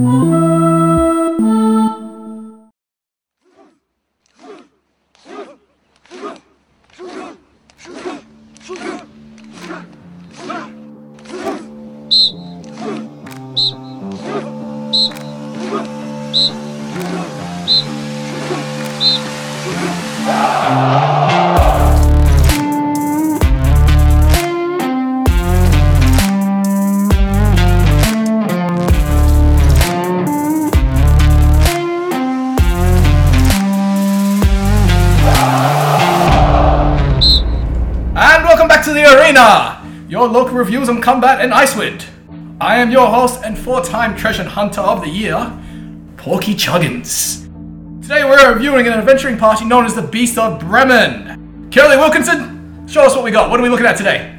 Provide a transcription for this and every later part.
And combat and Icewind. I am your host and four-time treasure hunter of the year, Porky Chuggins. Today we're reviewing an adventuring party known as the Beast of Bremen. Curly Wilkinson, show us what we got. What are we looking at today?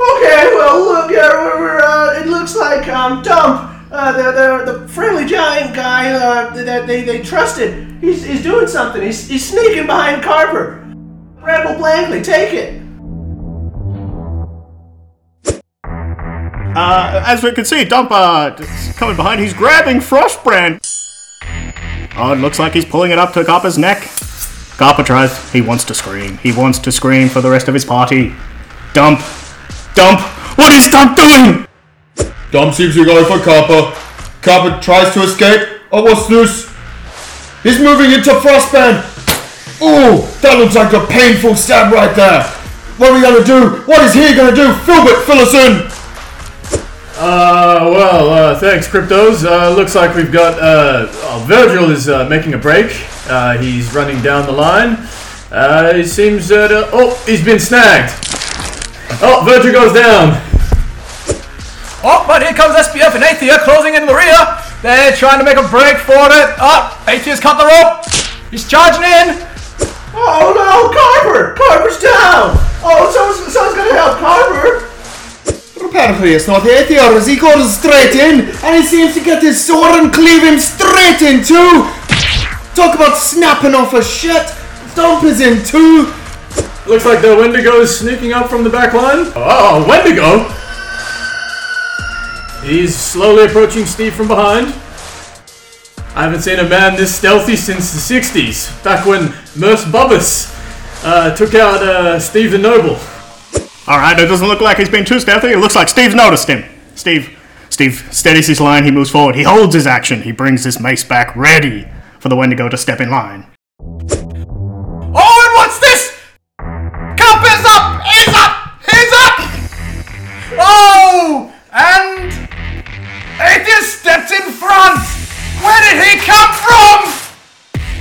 Okay, well, look, uh, uh, it looks like um, Dump, uh, the, the, the friendly giant guy uh, that they, they trusted, he's, he's doing something. He's, he's sneaking behind Carver. Rebel Blankley, take it. As we can see, Dump uh, is coming behind. He's grabbing Frostbrand. Oh, it looks like he's pulling it up to Copper's neck. Copper tries. He wants to scream. He wants to scream for the rest of his party. Dump. Dump. What is Dump doing? Dump seems to be going for Copper. Copper tries to escape. Oh, what's this? He's moving into Frostbrand. Ooh, that looks like a painful stab right there. What are we gonna do? What is he gonna do? Philbert, fill us in. Uh, well, uh, thanks, Cryptos. Uh, looks like we've got, uh, oh, Virgil is, uh, making a break. Uh, he's running down the line. Uh, it seems that, uh, oh, he's been snagged. Oh, Virgil goes down. Oh, but here comes SPF and Athea closing in the rear. They're trying to make a break for it. Oh, Athea's cut the rope. He's charging in. Oh no, Carver! Carver's down! Oh, someone's, someone's gonna help Carver! It's not Aether as he goes straight in and he seems to get his sword and cleave him straight in too. Talk about snapping off a shit. Stomp is in two. Looks like the Wendigo is sneaking up from the back line. Oh, Wendigo! He's slowly approaching Steve from behind. I haven't seen a man this stealthy since the 60s, back when Merce Bubbus uh, took out uh, Steve the Noble. Alright, it doesn't look like he's been too stealthy. It looks like Steve's noticed him. Steve. Steve steadies his line. He moves forward. He holds his action. He brings his mace back ready for the Wendigo to step in line. Oh, and what's this? Cup is up! He's up! He's up! Oh! And Athea steps in front! Where did he come from?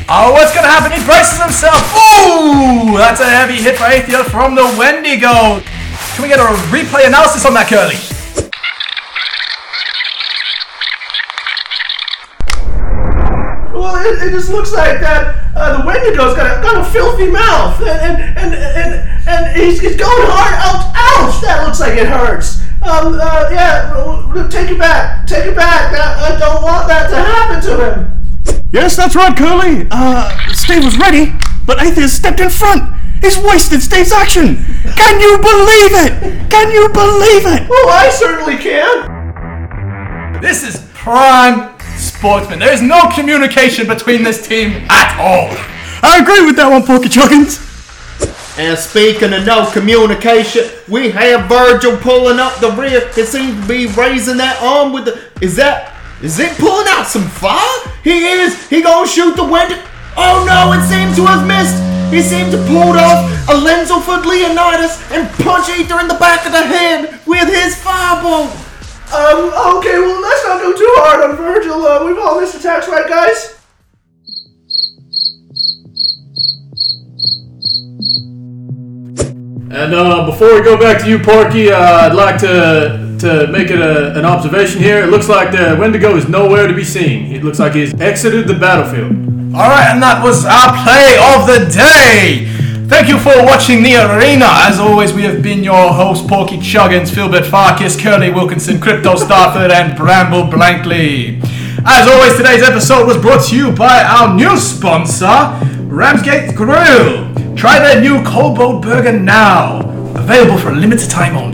Oh, what's gonna happen? He braces himself. Ooh! That's a heavy hit for Athea from the Wendigo. Can we get a replay analysis on that, Curly? Well, it, it just looks like that uh, the Wendigo's got a, got a filthy mouth, and and and, and, and he's, he's going hard. Ouch! Ouch! That looks like it hurts. Um, uh, yeah, take it back. Take it back. That, I don't want that to happen to him. Yes, that's right, Curly. Uh, Steve was ready, but Atheist stepped in front. He's wasted states action. Can you believe it? Can you believe it? Oh, I certainly can. This is prime sportsman. There is no communication between this team at all. I agree with that one, Porky Chuggins. And speaking of no communication, we have Virgil pulling up the rear. He seems to be raising that arm with the. Is that. Is it pulling out some fire? He is. He gonna shoot the window. Oh no, it seems to have missed. He seemed to pull off a Lenzelford Leonidas and punch Ether in the back of the head with his fireball. Um, okay, well, let's not go too hard on Virgil. Uh, we've all missed attacks, right, guys? And uh, before we go back to you, Porky, uh, I'd like to to make it a, an observation here. It looks like the Wendigo is nowhere to be seen. It looks like he's exited the battlefield. Alright, and that was our play of the day! Thank you for watching the arena. As always, we have been your hosts, Porky Chuggins, Philbert Farkas, Curly Wilkinson, Crypto Starford, and Bramble Blankly. As always, today's episode was brought to you by our new sponsor, Ramsgate Grill. Try their new cold boat burger now. Available for a limited time only.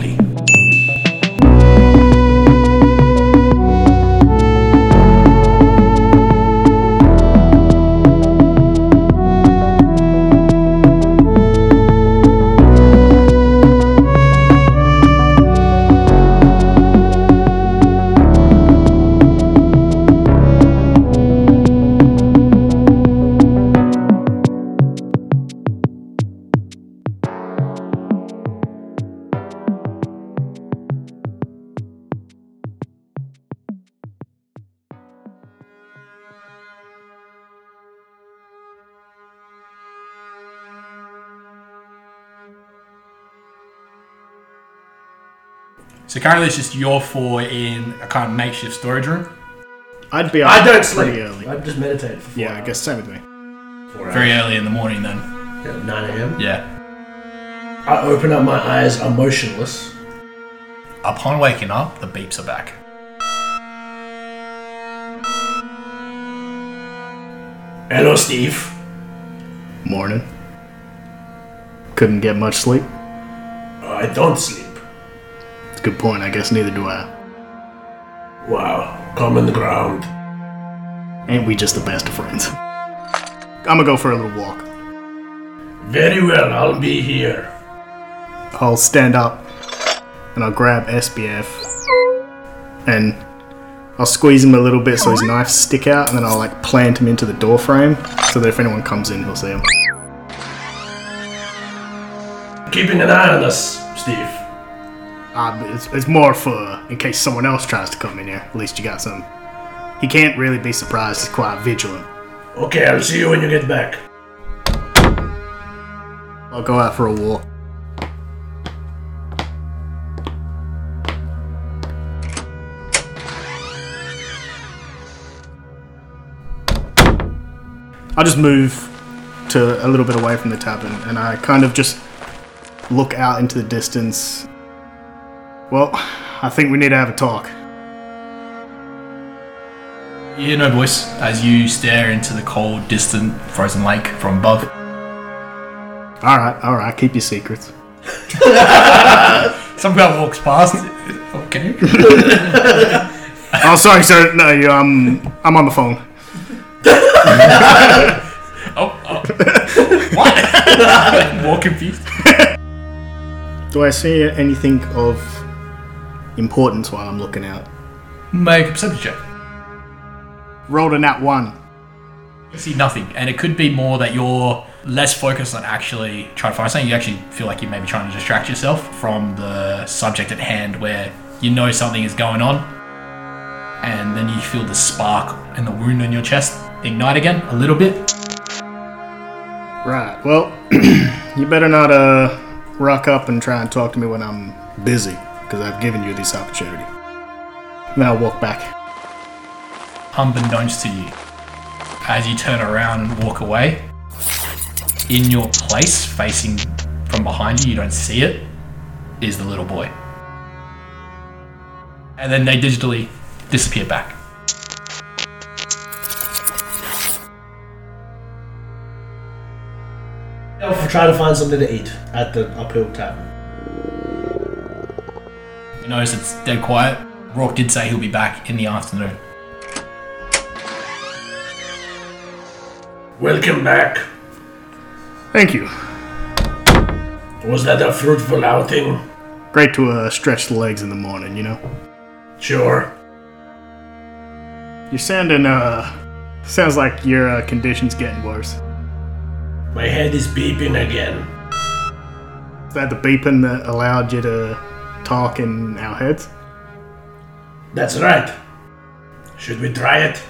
So currently it's just your four in a kind of makeshift storage room. I'd be I up don't sleep. pretty early. I just meditate for four Yeah, I hours. guess same with me. Four Very hours. early in the morning then. Yeah, 9 a.m. Yeah. I open up my eyes, I'm motionless. Upon waking up, the beeps are back. Hello, Steve. Morning. Couldn't get much sleep. I don't sleep. Good point. I guess neither do I. Wow, common ground. Ain't we just the best of friends? I'm gonna go for a little walk. Very well, I'll be here. I'll stand up and I'll grab SBF and I'll squeeze him a little bit so his knives stick out and then I'll like plant him into the door frame so that if anyone comes in, he'll see him. Keeping an eye on us, Steve. Uh, it's, it's more for in case someone else tries to come in here. At least you got some. He can't really be surprised. He's quite vigilant. Okay, I'll see you when you get back. I'll go out for a walk. I'll just move to a little bit away from the tavern and I kind of just look out into the distance. Well, I think we need to have a talk. You hear no voice as you stare into the cold, distant, frozen lake from above. Alright, alright, keep your secrets. Some guy walks past. Okay. Oh, sorry, sir. No, you, um, I'm on the phone. Oh, oh. what? More confused. Do I see anything of importance while I'm looking out? Make a perception check. Rolled a nat one. You see nothing, and it could be more that you're less focused on actually trying to find something. You actually feel like you may be trying to distract yourself from the subject at hand, where you know something is going on, and then you feel the spark and the wound in your chest ignite again a little bit. Right. Well, you better not uh rock up and try and talk to me when I'm busy, because I've given you this opportunity. Then I'll walk back. unbeknownst to you, as you turn around and walk away, in your place, facing from behind you, you don't see it, is the little boy. And then they digitally disappear back. I'll try to find something to eat at the uphill tavern. You notice it's dead quiet. Rourke did say he'll be back in the afternoon. Welcome back. Thank you. Was that a fruitful outing? Great to uh, stretch the legs in the morning, you know? Sure. You're sounding, uh. Sounds like your uh, condition's getting worse. My head is beeping again. Is that the beeping that allowed you to talk in our heads? That's right. Should we try it?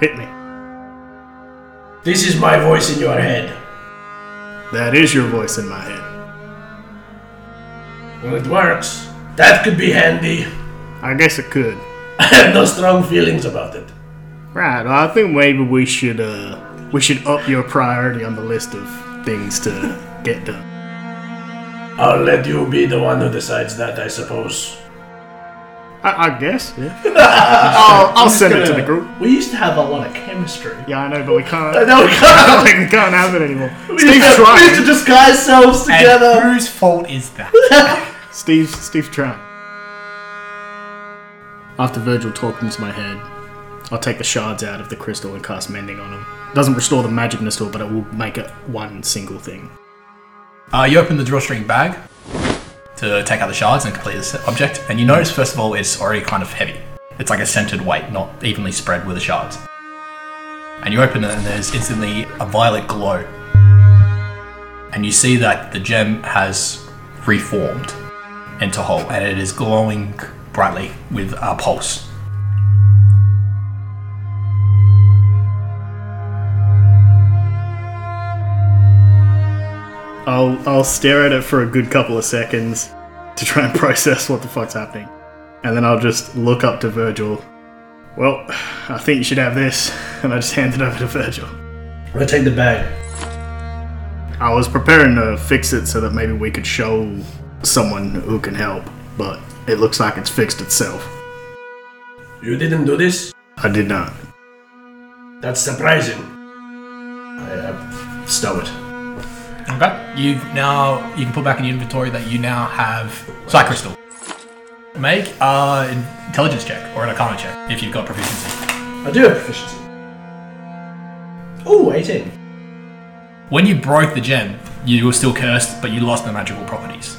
Hit me. This is my voice in your head. That is your voice in my head. Well, it works. That could be handy. I guess it could. I have no strong feelings about it. Right. Well, I think maybe we should uh we should up your priority on the list of things to get done. I'll let you be the one who decides that, I suppose. I, I guess. Yeah. I'll, I'll send it to the group. We used to have a lot of chemistry. Yeah, I know, but we can't. No, we can't. we can't have it anymore. We Steve's used to- we used to trying. disguise ourselves And together. whose fault is that? Steve. Steve's trying. After Virgil talked into my head, I'll take the shards out of the crystal and cast mending on them. Doesn't restore the magicness to it, but it will make it one single thing. Uh, you open the drawstring bag to take out the shards and complete this object, and you notice first of all it's already kind of heavy. It's like a centered weight, not evenly spread with the shards. And you open it, and there's instantly a violet glow. And you see that the gem has reformed into whole, and it is glowing brightly with a pulse. I'll I'll stare at it for a good couple of seconds to try and process what the fuck's happening. And then I'll just look up to Virgil. Well, I think you should have this. And I just hand it over to Virgil. I take the bag. I was preparing to fix it so that maybe we could show someone who can help, but it looks like it's fixed itself. You didn't do this? I did not. That's surprising. I, I stow it. Okay. You've now you can put back in your inventory that you now have Psy Crystal. Make an intelligence check or an arcana check if you've got proficiency. I do have proficiency. Oh, 18. When you broke the gem, you were still cursed, but you lost the magical properties.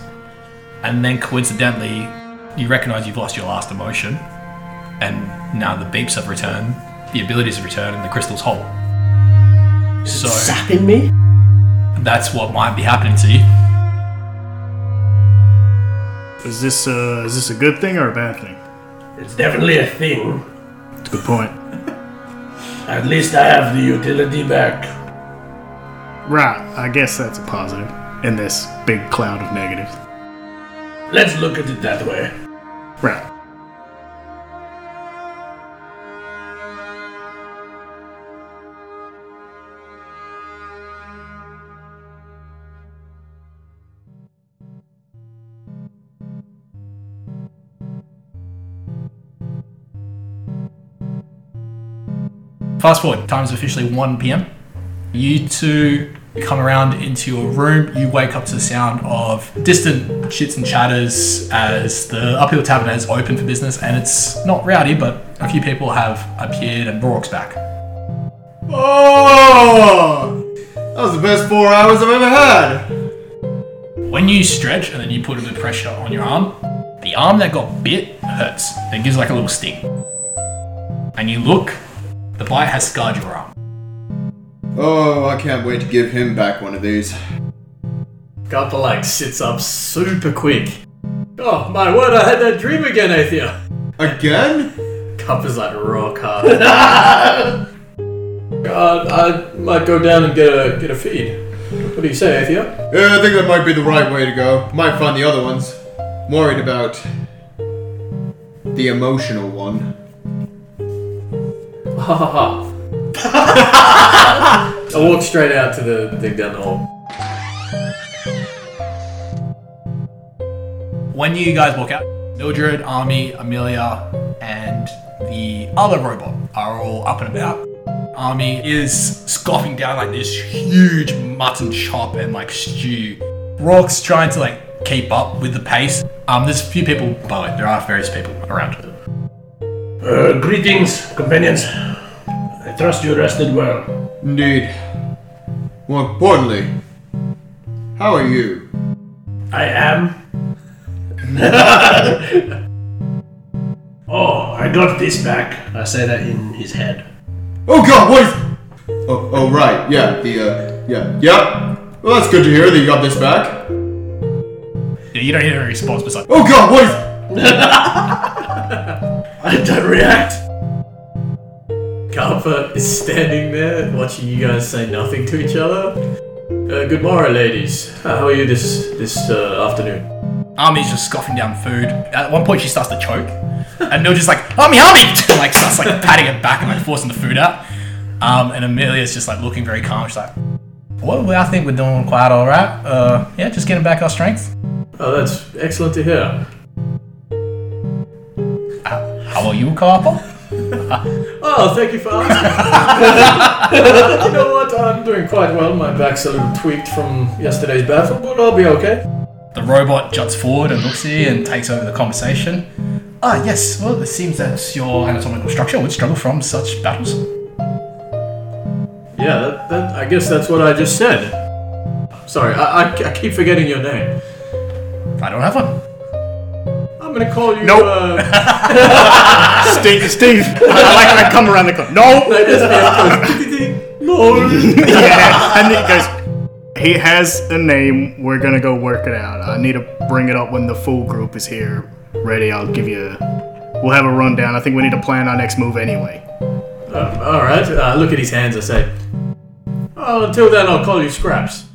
And then coincidentally, you recognize you've lost your last emotion, and now the beeps have returned, the abilities have returned, and the crystal's whole. So Sapping me? That's what might be happening to you. Is this uh, is this a good thing or a bad thing? It's definitely a thing. It's a good point. At least I have the utility back. Right, I guess that's a positive in this big cloud of negatives. Let's look at it that way. Right. Fast forward, time is officially 1 p.m. You two come around into your room. You wake up to the sound of distant chits and chatters as the Uphill Tavern is open for business, and it's not rowdy, but a few people have appeared, and Rourke's back. Oh! That was the best four hours I've ever had. When you stretch and then you put a bit of pressure on your arm, the arm that got bit hurts. It gives like a little sting. And you look, the bite has scarred your arm. Oh, I can't wait to give him back one of these. Kappa like sits up super quick. Oh my word, I had that dream again, Athea. Again? Cup is like rock hard. God, I might go down and get a get a feed. What do you say, Athea? Yeah, I think that might be the right way to go. Might find the other ones. I'm worried about the emotional one. I walk straight out to the thing down the hall. When you guys walk out, Mildred, Army, Amelia, and the other robot are all up and about. Army is scoffing down like this huge mutton chop and like stew. Rourke's trying to like keep up with the pace. Um, there's a few people, by the way, there are various people around. Uh, greetings, companions. I trust you rested well. Indeed. More importantly, how are you? I am. oh, I got this back. I say that in his head. Oh god, what is. Oh, oh right, yeah, the, uh, yeah, yep. Well, that's good to hear that you got this back. Yeah, you don't hear a response besides. Oh god, what is. I don't react. Kappa is standing there watching you guys say nothing to each other. Uh, good morning, ladies. How are you this this uh, afternoon? Army's just scoffing down food. At one point, she starts to choke, and Mildred's like, "Army, Army!" and like starts like patting it back and like forcing the food out. Um, and Amelia's just like looking very calm. She's like, "Well, I think we're doing quite all right. Uh, yeah, just getting back our strength. Oh, that's excellent to hear. How are you, Carper? Oh, thank you for asking. you know what? I'm doing quite well. My back's a little tweaked from yesterday's battle, but I'll be okay. The robot juts forward and looks at you and takes over the conversation. Ah, yes. Well, it seems that your anatomical structure would struggle from such battles. Yeah, that, that, I guess that's what I just said. Sorry, I, I, I keep forgetting your name. I don't have one. I'm gonna call you. Nope. Uh, Steve, Steve, I like when I come around the corner. No! no. yeah, and he goes, he has a name. We're gonna go work it out. I need to bring it up when the full group is here. Ready? I'll give you. We'll have a rundown. I think we need to plan our next move anyway. Um, all right. Uh, look at his hands. I say. Oh, until then, I'll call you Scraps.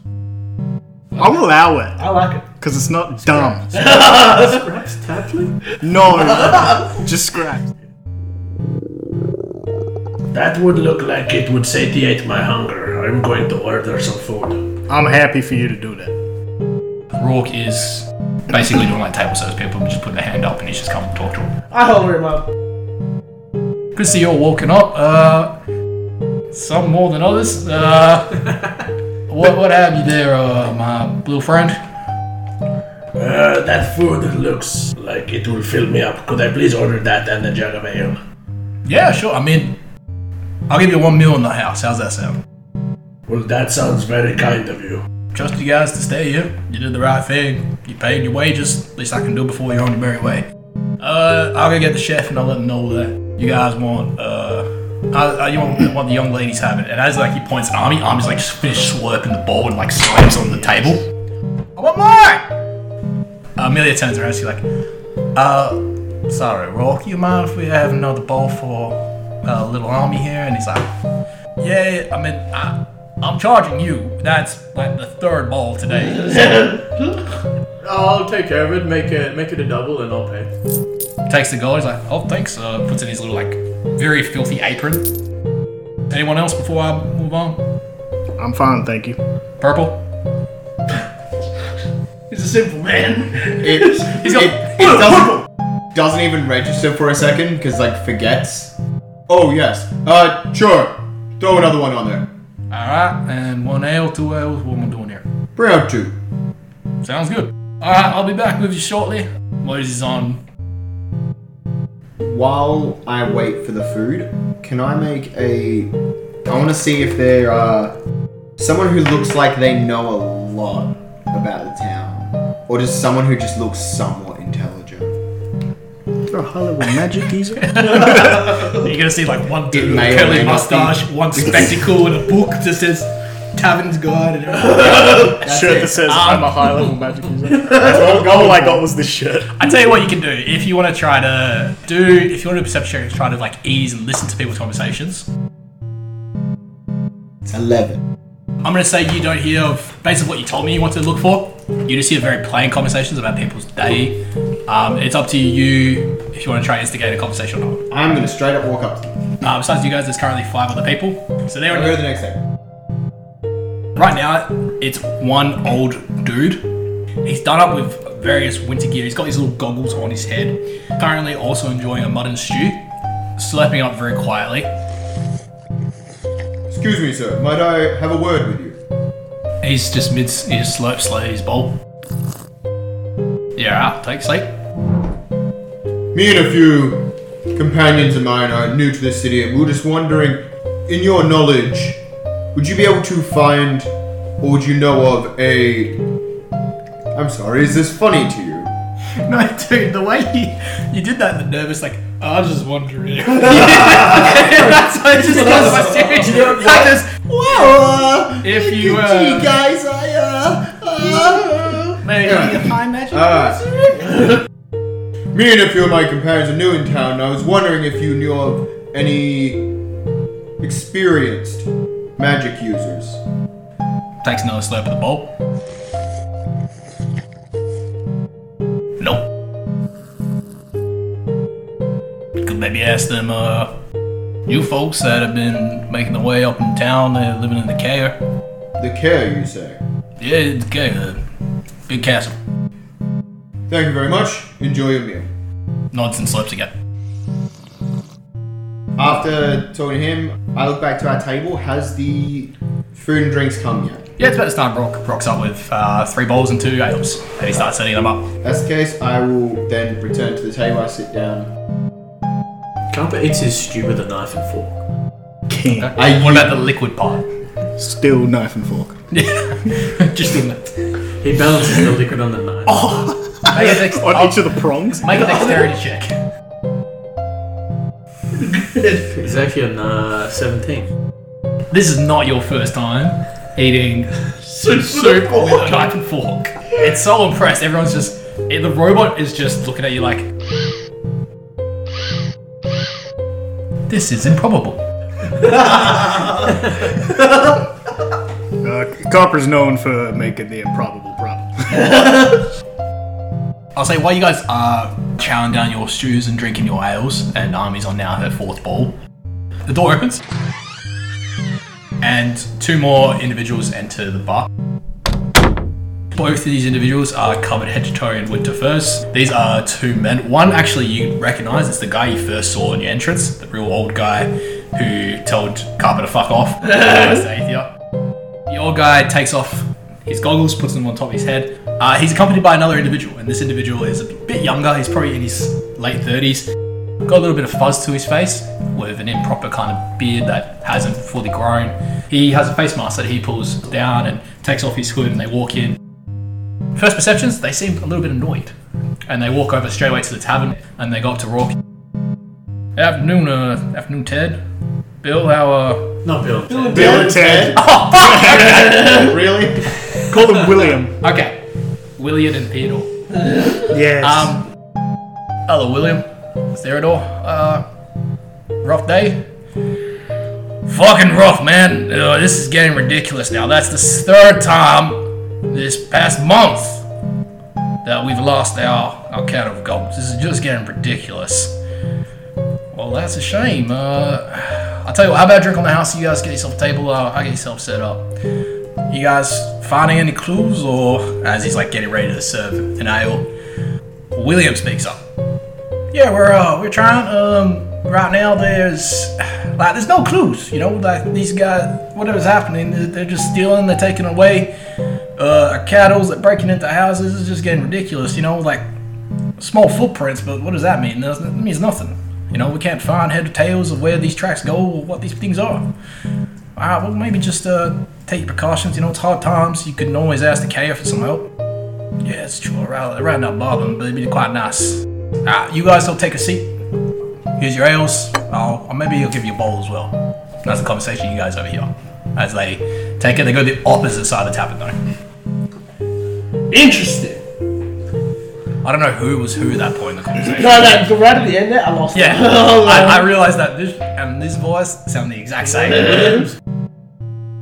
I'll allow it. I like it. Because it's not dumb. Scraps Tapley? No, just scraps. That would look like it would satiate my hunger. I'm going to order some food. I'm happy for you to do that. Rourke is basically doing like table service people, just putting their hand up and he's just come and talk to him. I hold him up. Good to see you all walking up. Uh, some more than others. Uh, what what have you there, uh, my little friend? Uh, that food looks like it will fill me up. Could I please order that and a jug of ale? Yeah, sure. I mean, I'll give you one meal in the house. How's that sound? Well, that sounds very kind of you. Trust you guys to stay here. You did the right thing. You paid your wages. At least I can do before you're on your merry way. Uh, I'll go get the chef and I'll let him know that you guys want uh, uh, uh, you want, want the young ladies have it. And as like he points at Army, Army's like just finished slurping the bowl and like slams on the table. I want more. Amelia turns around. She's like, uh, sorry, Rourke, you mind if we have another ball for uh, little Army here? And he's like, yeah, I mean, I, I'm charging you. That's like the third ball today. I'll take care of it. Make it make it a double, and I'll pay. Takes the gold. He's like, oh, thanks. Uh, puts in his little like very filthy apron. Anyone else before I move on? I'm fine, thank you. Purple. He's a simple man. It, He's got- it, it doesn't, doesn't even register for a second because like forgets. Oh yes. Uh, sure. Throw another one on there. All right, and one ale, two ales. What am I doing here? Bring out two. Sounds good. All right, I'll be back with you shortly. Moses is on. While I wait for the food, can I make a? I want to see if there are someone who looks like they know a lot about the town, or just someone who just looks somewhat intelligent. For a high level magic user? You're gonna see like one dude with may a or may curly not mustache, be. one spectacle, and a book that says Tavern's Guide. And shirt that says um, I'm a high level magic user. That's all, all I got was this shirt. I tell you what you can do if you want to try to do if you want to do perception checks, try to like ease and listen to people's conversations. Eleven. I'm gonna say you don't hear of based on what you told me you want to look for. You just hear very plain conversations about people's day. Um, it's up to you if you want to try and instigate a conversation or not. I'm gonna straight up walk up to them. Uh, besides you guys, there's currently five other people. So they're I'll go to the next thing. Right now, it's one old dude. He's done up with various winter gear. He's got these little goggles on his head. Currently, also enjoying a mutton stew, slurping up very quietly. Excuse me, sir. Might I have a word with you? He's just mid. He just slurps slowly his bowl. Yeah, right, take a seat. Me and a few companions of mine are new to this city, and we are just wondering, in your knowledge, would you be able to find, or would you know of a? I'm sorry, is this funny to you? No, dude, the way you you did that in the nervous, like oh, I was just wondering. That's why I just got my serious. I just Well, uh, if you gee, uh, guys, I uh, uh maybe Yeah. you find magic. Alright. Me and a few of my companions are new in town, and I was wondering if you knew of any experienced magic users. Takes another slurp of the bowl. Nope. Could maybe ask them, uh, you folks that have been making the way up in town, they're living in the care. The care, you say? Yeah, the care, the big castle. Thank you very much. Enjoy your meal. Nods and slurps again. After talking to him, I look back to our table. Has the food and drinks come yet? Yeah, it's about this time Brock rocks up with uh, three bowls and two ales, and he starts setting them up. That's the case. I will then return to the table. I sit down. Camper eats his stew with a knife and fork. King. I What about the liquid part? Still knife and fork. Just in the. He balances the liquid on the knife. Make a, dex- On each of the prongs? make a dexterity check. It's actually on uh, 17. This is not your first time eating soup, soup with a knife and fork. It's so impressed. Everyone's just. eh, The robot is just looking at you like. This is improbable. Uh, Copper's known for making the improbable probable. I'll say while you guys are chowing down your stews and drinking your ales, and Army's on now her fourth ball, the door opens, and two more individuals enter the bar. Both of these individuals are covered head to toe in winter furs. These are two men. One actually you recognize, it's the guy you first saw in your entrance, the real old guy who told Carper to fuck off. Nice to Aethia. The old guy takes off his goggles, puts them on top of his head. Uh, he's accompanied by another individual, and this individual is a bit younger. He's probably in his late 30s. Got a little bit of fuzz to his face, with an improper kind of beard that hasn't fully grown. He has a face mask that he pulls down and takes off his hood, and they walk in. First perceptions, they seem a little bit annoyed, and they walk over straight away to the tavern, and they go up to Rourke. Afternoon, uh, afternoon, Ted. Bill, how, uh, Not Bill. Bill and Ted. Oh, fuck! really? Call them William. okay, William and Theodore. Yes. Um, hello, William. Theodore. Uh, rough day. Fucking rough, man. Uh, this is getting ridiculous now. That's the third time this past month that we've lost our, our cat of goats. This is just getting ridiculous. Well, that's a shame. Uh, I'll tell you what, how about a drink on the house? You guys get yourself a table, uh, I'll get yourself set up. You guys finding any clues, or as he's like getting ready to serve an ale, William speaks up. Yeah, we're uh, we're trying. Um, right now there's like there's no clues. You know, like these guys, whatever's happening, they're just stealing, they're taking away uh, our cattle, they're breaking into houses. It's just getting ridiculous. You know, like small footprints, but what does that mean? It means nothing. You know, we can't find head or tails of where these tracks go or what these things are. Alright, well, maybe just uh, take precautions. You know, it's hard times. You can always ask the KF for some help. Yeah, it's true. Right, right now, bothering, but it'd be quite nice. Alright, you guys don't take a seat. Here's your ales. I'll, or maybe I'll give you a bowl as well. That's the conversation you guys over here. As they take it, they go to the opposite side of the tavern though. Interesting. I don't know who was who at that point in the conversation. No, that right at the end there, I lost. Yeah. Oh, I, I realized that this and this voice sound the exact same.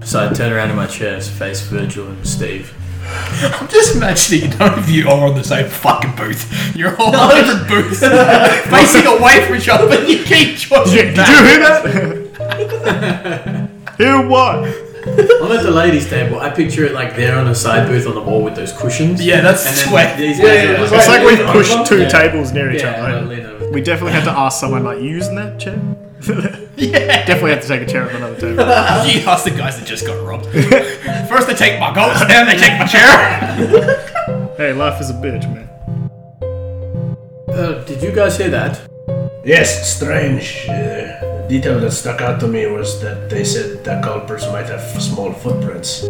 So I turn around in my chair, to face Virgil and Steve. I'm just imagining none of you are on the same fucking booth. You're all on different booths, facing away from each other, but you keep joining Did back. you hear that? hear what? I'm at the ladies' table. I picture it like they're on a side booth on the wall with those cushions. Yeah, that's and then sweat. These Yeah, guys yeah, are it's like, It's like we lean pushed two Yeah. tables near each yeah, other. I'll lean over. We definitely had to ask someone like using that chair. Yeah. definitely had to take a chair off another table. You ask the guys that just got robbed. First they take my goats, then they take my chair. hey, life is a bitch, man. Uh, did you guys hear that? Yes, strange. Uh, the detail that stuck out to me was that they said that culprits might have small footprints.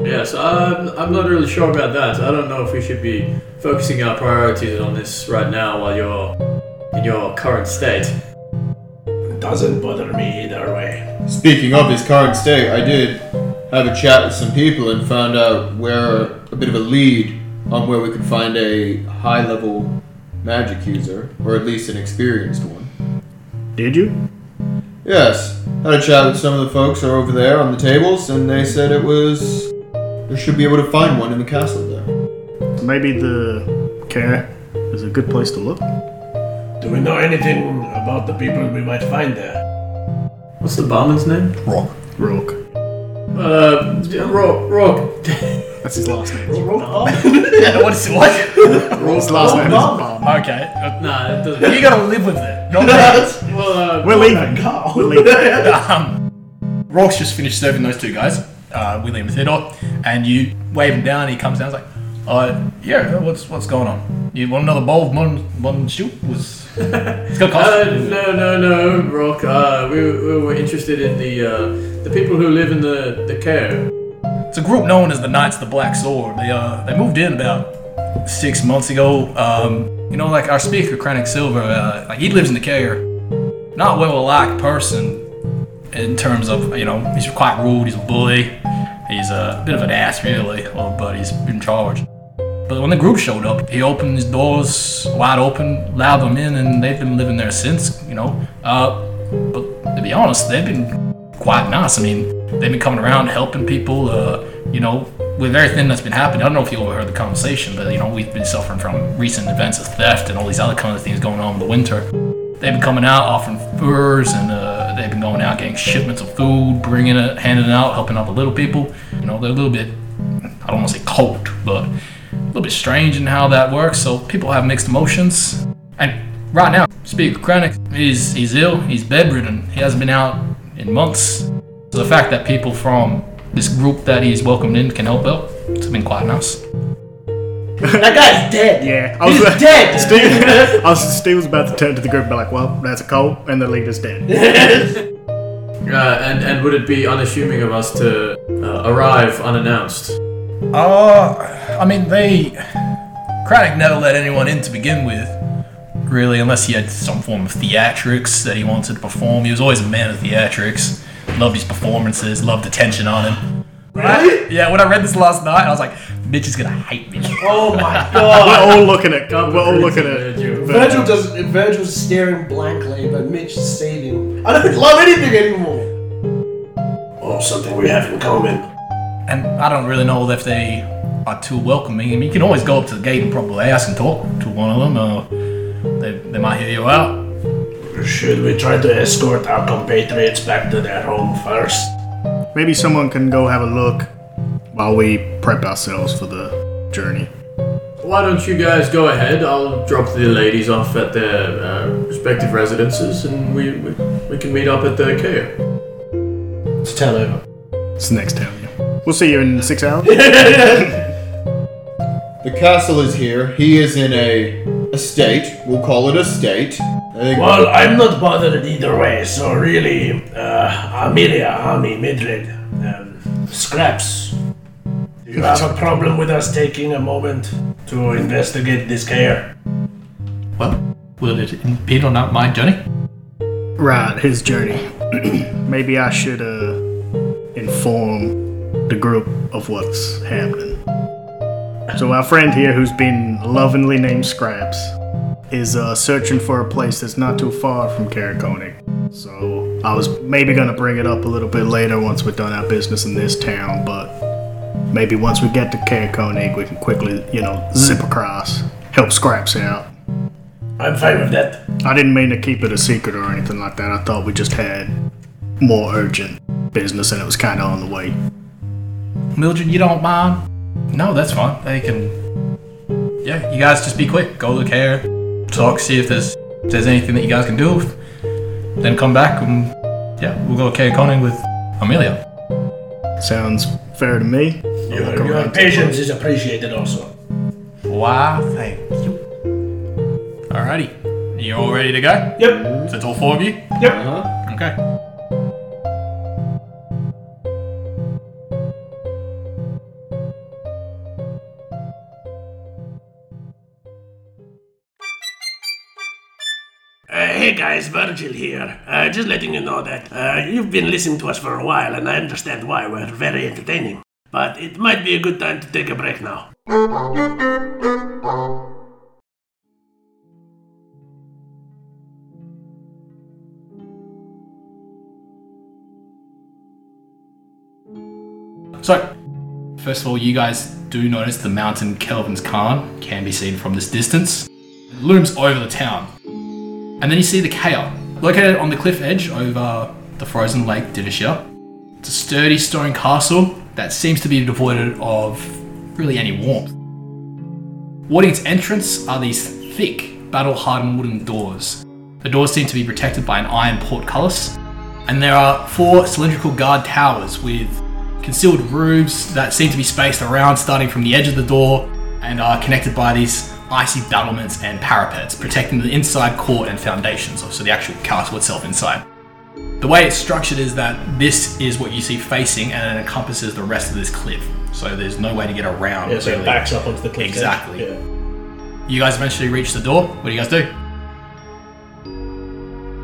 Yes, I'm, I'm not really sure about that. I don't know if we should be focusing our priorities on this right now while you're in your current state. It Doesn't bother me either way. Speaking of his current state, I did have a chat with some people and found out where a bit of a lead on where we could find a high level magic user, or at least an experienced one. Did you? Yes, had a chat with some of the folks who are over there on the tables, and they said it was. We should be able to find one in the castle there. Maybe the care is a good place to look. Do we know anything about the people we might find there? What's the barman's name? Rock. Rook. Uh, Rock. Rock. That's his last name. what is what? His last name is Bob. Okay. uh, Nah, it doesn't. You gotta live with it. Not me. Well, uh, We're leaving. We're leaving. um, Rourke's just finished serving those two guys, uh, William and Theodore, and you wave him down. And he comes down. He's like, uh, yeah, what's what's going on? You want another bowl of mutton, mutton stew? Was it's gonna cost? Uh, no, no, no, Rock. Uh, we, we were interested in the uh, the people who live in the the care. It's a group known as the Knights of the Black Sword. They uh they moved in about six months ago. Um, you know, like our speaker, Crannoc Siever, uh, like he lives in the care. Not well liked person in terms of you know he's quite rude. He's a bully. He's a bit of an ass, really. Well, but he's in charge. But when the group showed up, he opened his doors wide open, allowed them in, and they've been living there since. You know, uh, but to be honest, they've been quite nice. I mean, they've been coming around helping people. Uh, you know, with everything that's been happening, I don't know if you overheard the conversation, but you know we've been suffering from recent events of theft and all these other kind of things going on in the winter. They've been coming out offering furs, and uh, they've been going out getting shipments of food, bringing it, handing it out, helping out the little people. You know, they're a little bit, I don't want to say cold, but a little bit strange in how that works. So people have mixed emotions. And right now, Speaker Crannoc is he's ill, he's bedridden, he hasn't been out in months. So the fact that people from this group that he's welcomed in can help out, it's been quite nice. That guy's dead. Yeah, I was He's dead. Steve, I was, Steve was about to turn to the group and be like, "Well, that's a cult, and the leader's dead." Uh, and and would it be unassuming of us to uh, arrive unannounced? Uh, I mean, they. Crannoc never let anyone in to begin with, really, unless he had some form of theatrics that he wanted to perform. He was always a man of theatrics. Loved his performances, loved the tension on him. Really? Yeah, when I read this last night, I was like, Mitch is gonna hate me. Oh my god! We're all looking at. We're all looking at. Virgil does. Virgil's staring blankly, but Mitch is saving. I don't love anything anymore. Oh, something we have in common. And I don't really know if they are too welcoming. I mean, you can always go up to the gate and probably ask and talk to one of them. Uh, they, they might hear you out. Should we try to escort our compatriots back to their home first? Maybe someone can go have a look while we prep ourselves for the journey. Why don't you guys go ahead? I'll drop the ladies off at their uh, respective residences, and we, we we can meet up at the care. Let's tell over. It's the next town. Yeah. We'll see you in six hours. The castle is here. He is in a estate. We'll call it a state. I think Well, I'm not bothered either way, so really, uh, Amelia, Ami, Mildred, um, Scraps, do you have a problem with us taking a moment to investigate this care? Well, will it impede on my journey? right, his journey. Maybe I should uh, inform the group of what's happening. So our friend here, who's been lovingly named Scraps, is uh, searching for a place that's not too far from Caer-Konig. So I was maybe gonna bring it up a little bit later once we're done our business in this town, but maybe once we get to Caer-Konig, we can quickly, you know, zip across, help Scraps out. I'm fine with that. I didn't mean to keep it a secret or anything like that. I thought we just had more urgent business and it was kind of on the way. Mildred, you don't mind? No, that's fine. They can. Yeah, you guys just be quick. Go to the care, talk, see if there's if there's anything that you guys can do. Then come back and yeah, we'll go Caer-Konig with Amelia. Sounds fair to me. Your, your patience is appreciated also. Wow, thank you. Alrighty, you all ready to go? Yep, So it's all four of you. yep. Okay. Hey guys, Virgil here. Uh, just letting you know that uh, you've been listening to us for a while, and I understand why we're very entertaining. But it might be a good time to take a break now. So, first of all, you guys do notice the mountain Kelvin's Cairn can be seen from this distance. It looms over the town. And then you see the Kea, located on the cliff edge over the frozen lake Dinneshere. It's a sturdy stone castle that seems to be devoid of really any warmth. Warding its entrance are these thick, battle-hardened wooden doors. The doors seem to be protected by an iron portcullis, and there are four cylindrical guard towers with concealed roofs that seem to be spaced around, starting from the edge of the door, and are connected by these icy battlements and parapets, protecting the inside court and foundations, so the actual castle itself inside. The way it's structured is that this is what you see facing, and it encompasses the rest of this cliff. So there's no way to get around. Yeah, so it backs up onto the cliff. Exactly. Yeah. You guys eventually reach the door. What do you guys do?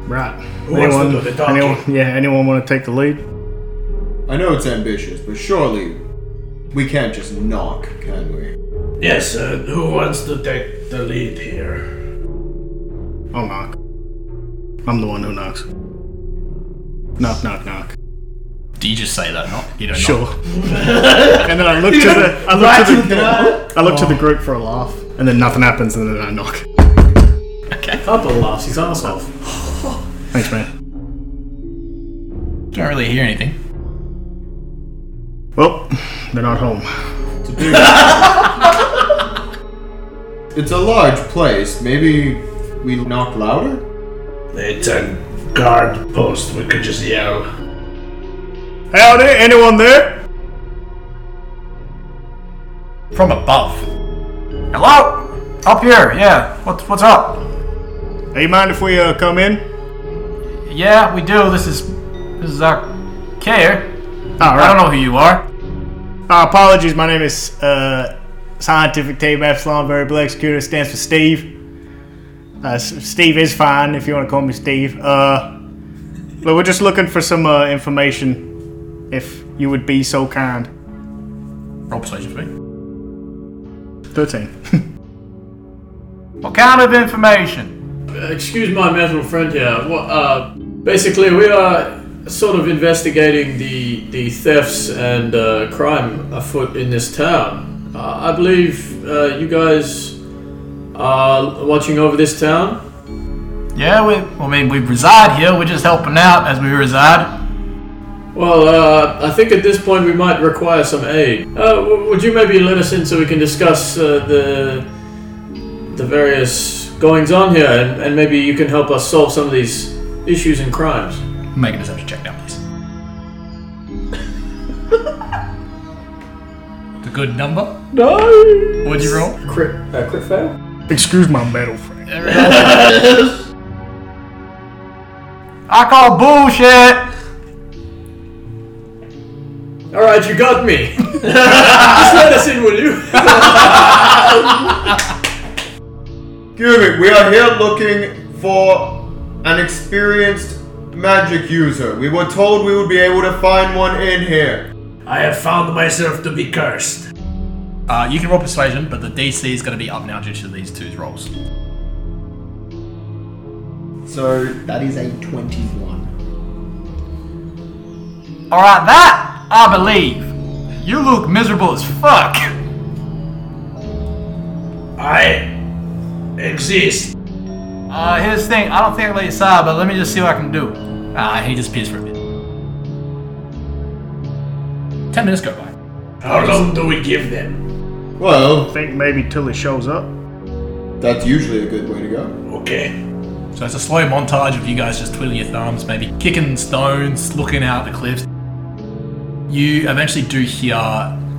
Right. Who wants to do the anyone, yeah, anyone want to take the lead? I know it's ambitious, but surely we can't just knock, can we? Yes, uh, who wants to take the lead here? I'll knock. I'm the one who knocks. Knock, knock, knock. Do you just say that? Not you don't. Sure. and then I look to the I look to to the the I look to the group for a laugh, and then nothing happens, and then I knock. Okay. A couple laughs, his ass off. Thanks, man. Don't really hear anything. Well, they're not home. It's a large place. Maybe we knock louder? It's a guard post. We could just yell. Howdy, anyone there? From above. Hello? Up here, yeah. What's what's up? Hey, you mind if we uh, come in? Yeah, we do. This is this is our care. All I don't know who you are. Uh, apologies, my name is uh, Scientific Team Epsilon Variable Executor. Stands for Steve. Uh, Steve is fine if you want to call me Steve. Uh, but we're just looking for some uh, information, if you would be so kind. Roll persuasion for me. 13. What kind of information? Uh, excuse my metal friend here. What, uh, basically, we are sort of investigating the the thefts and uh, crime afoot in this town. Uh, I believe uh, you guys are watching over this town. Yeah, we. I mean, we reside here. We're just helping out as we reside. Well, uh, I think at this point we might require some aid. Uh, w- would you maybe let us in so we can discuss uh, the the various goings on here, and, and maybe you can help us solve some of these issues and crimes? Make a deception check now, please. it's a good number. No! What'd you roll? Crit, uh, crit fail. Excuse my metal friend. I call bullshit. All right, you got me. Just let us in, will you? Cubic, we are here looking for an experienced magic user. We were told we would be able to find one in here. I have found myself to be cursed. Uh, you can roll persuasion, but the DC is going to be up now due to these two rolls. So that is a 21. All right, that I believe. You look miserable as fuck. I exist. Uh, here's the thing. I don't think I let you side, but let me just see what I can do. Ah, he disappears for a bit. Ten minutes go by. How long do we give them? Well, I think maybe till he shows up. that's usually a good way to go. Okay. So it's a slow montage of you guys just twiddling your thumbs, maybe kicking stones, looking out the cliffs. You eventually do hear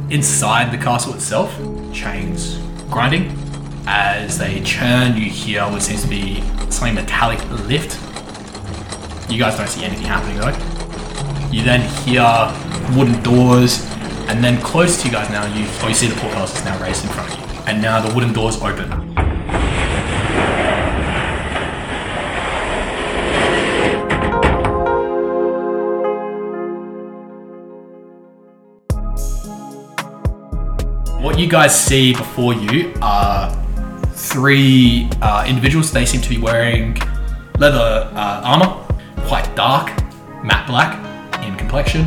inside the castle itself chains grinding. As they churn, you hear what seems to be something metallic lift. You guys don't see anything happening though. You then hear wooden doors, and then close to you guys now, you oh, you see the portcullis is now raised in front of you, and now the wooden doors open. What you guys see before you are three uh, individuals. They seem to be wearing leather uh, armor, quite dark, matte black in complexion.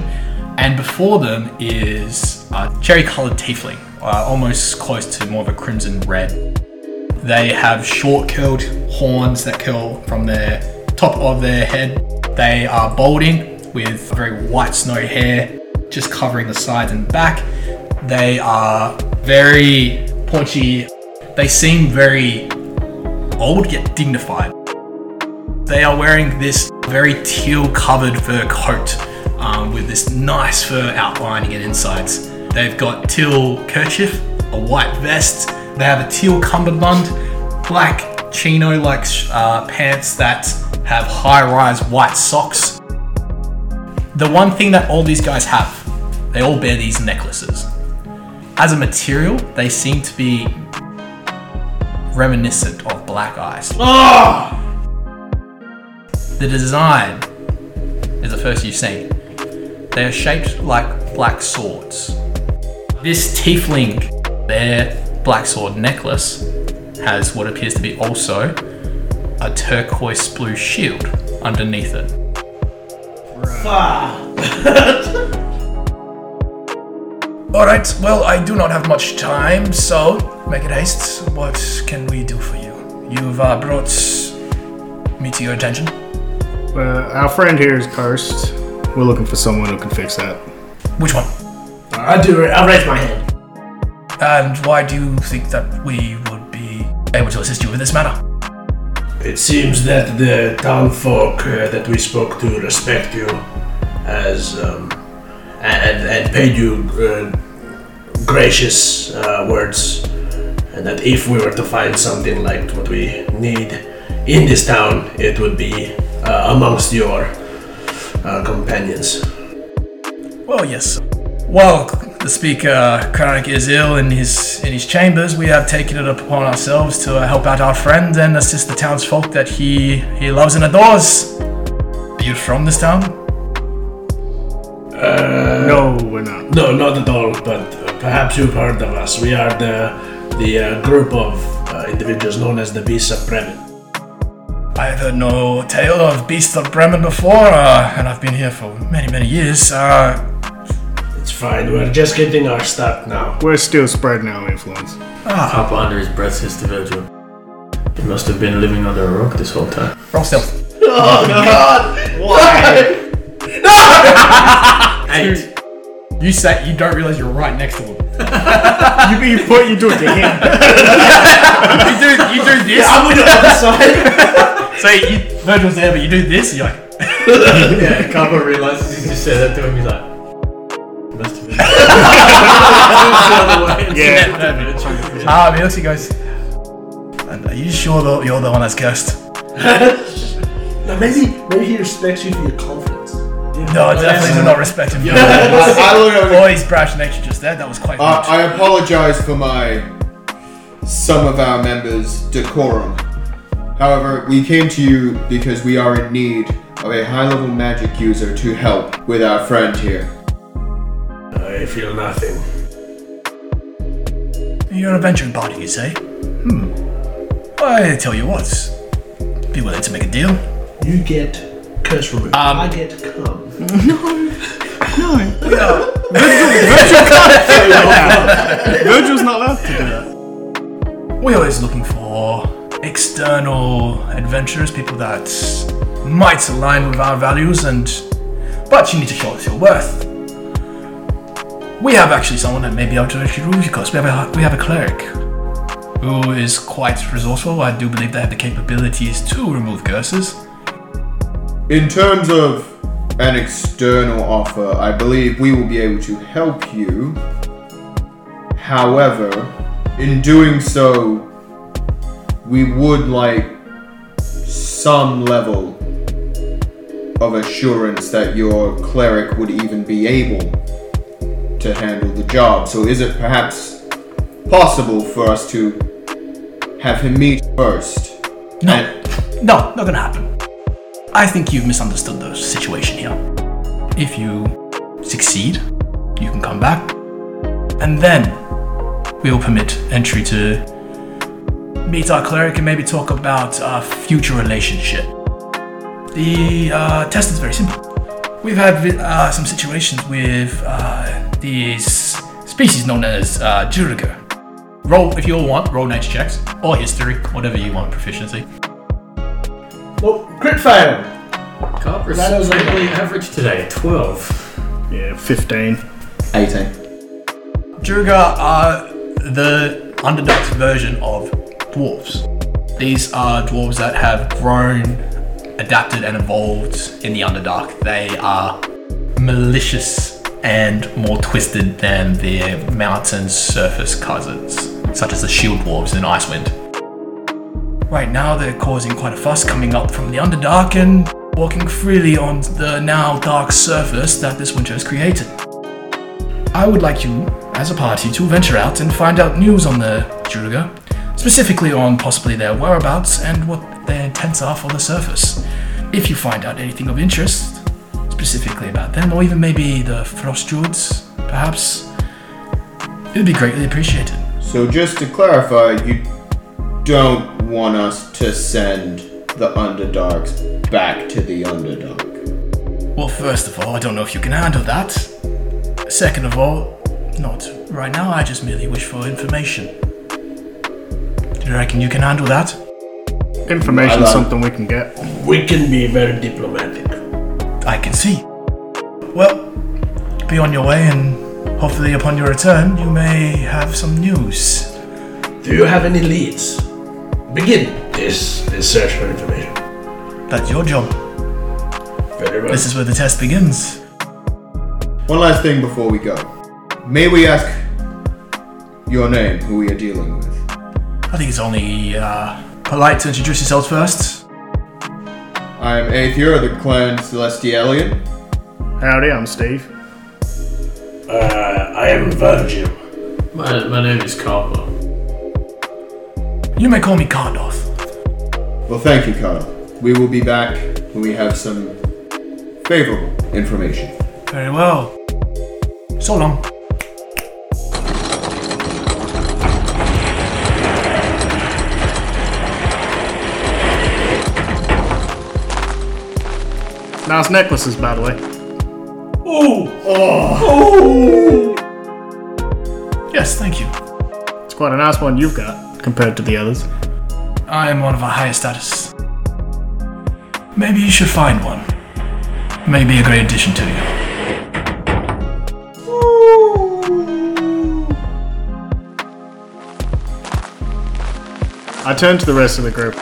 And before them is a cherry colored tiefling, uh, almost close to more of a crimson red. They have short curled horns that curl from their top of their head. They are balding with very white snow hair just covering the sides and back. They are very paunchy. They seem very old yet dignified. They are wearing this very teal covered fur coat um, with this nice fur outlining and insides. They've got teal kerchief, a white vest. They have a teal cummerbund, black chino like uh, pants that have high rise white socks. The one thing that all these guys have, they all bear these necklaces. As a material, they seem to be reminiscent of black ice. The design is the first you've seen. They are shaped like black swords. This tiefling, their black sword necklace, has what appears to be also a turquoise blue shield underneath it. Alright, well, I do not have much time, so make it haste. What can we do for you? You've uh, brought me to your attention. Uh, our friend here is cursed. We're looking for someone who can fix that. Which one? I do. I'll raise my hand. And why do you think that we would be able to assist you in this matter? It seems that the town folk uh, that we spoke to respect you as um, and and paid you uh, gracious uh, words, and that if we were to find something like what we need in this town, it would be uh, amongst your uh, companions. Well, yes. While the speaker Crannoc is ill in his in his chambers, we have taken it upon ourselves to uh, help out our friend and assist the townsfolk that he he loves and adores. Are you from this town? no, we're not. No, not at all. But uh, perhaps you've heard of us. We are the the uh, group of uh, individuals known as the Beasts of Bremen. I have heard no tale of Beast of Bremen before, uh, and I've been here for many, many years. Uh, It's fine. We're just getting our start now. We're still spreading our influence. Papa under his breath says to Virgil. He must have been living under a rock this whole time. roll stealth. Eight. You say you don't realize you're right next to him. You mean you put you do it to him? You do, you do this. I'm on the other side. So you, Virgil's there, but you do this. You're like, Yeah, Papa realizes he's just said that to him. He's like, must have been. yeah. ah, he looks, he goes. And are you sure that you're the one that's cursed? Now, maybe maybe he respects you for your confidence. No, I definitely do not respect him. I, I look over Boy's brash nature just there. That was quite Uh. I apologize for my some of our members' decorum. However, we came to you because we are in need of a high-level magic user to help with our friend here. I feel nothing. You're an adventuring party, you say? Hmm. I tell you what. Be willing to make a deal. You get curse removed. Um, I get cum. No. No. Virgil. Virgil. Virgil's not allowed to do that. We're always looking for external adventurers, people that might align with our values, and but you need to show us your worth. We have actually someone that may be able to actually remove your curse. We have a we have a cleric who is quite resourceful. I do believe they have the capabilities to remove curses. In terms of an external offer, I believe we will be able to help you. However, in doing so, we would like some level of assurance that your cleric would even be able to handle the job. So, is it perhaps possible for us to have him meet first? No, And- no, not gonna happen. I think you've misunderstood the situation here. If you succeed, you can come back, and then we will permit entry to meet our cleric and maybe talk about our future relationship. The uh, test is very simple. We've had uh, some situations with uh, these species known as uh, Duergar. Roll, if you all want, roll nature checks or history, whatever you want proficiency. Oh, crit fail. Copper's That was like- really average today. Twelve. Yeah, 15. 18. Duergar are the Underdark's version of dwarves. These are dwarves that have grown, adapted, and evolved in the Underdark. They are malicious and more twisted than their mountain surface cousins, such as the shield dwarves in Icewind. Right now, they're causing quite a fuss coming up from the Underdark and walking freely on the now dark surface that this winter has created. I would like you, as a party, to venture out and find out news on the Duergar, specifically on possibly their whereabouts and what their intents are for the surface. If you find out anything of interest, specifically about them, or even maybe the Frost Druids, perhaps, it would be greatly appreciated. So just to clarify, you don't want us to send the Underdarks back to the Underdark. Well, first of all, I don't know if you can handle that. Second of all, not right now. I just merely wish for information. Do you reckon you can handle that? Information Well, uh, something we can get. We can be very diplomatic. I can see. Well, be on your way, and hopefully, upon your return, you may have some news. Do you have any leads? Begin this, this search for information. That's your job. Very well. This is where the test begins. One last thing before we go. May we ask your name, who we are dealing with? I think it's only uh, polite to introduce yourselves first. I am Aether of the clan Celestialian. Howdy, I'm Steve. Uh, I am Virgil. My, my name is Carlo. You may call me Cardoth. Well, thank you, Carl. We will be back when we have some favorable information. Very well. So long. Nice necklaces, by the way. Oh! Yes, thank you. It's quite a nice one you've got compared to the others. I am one of a higher status. Maybe you should find one. Maybe a great addition to you. I turn to the rest of the group.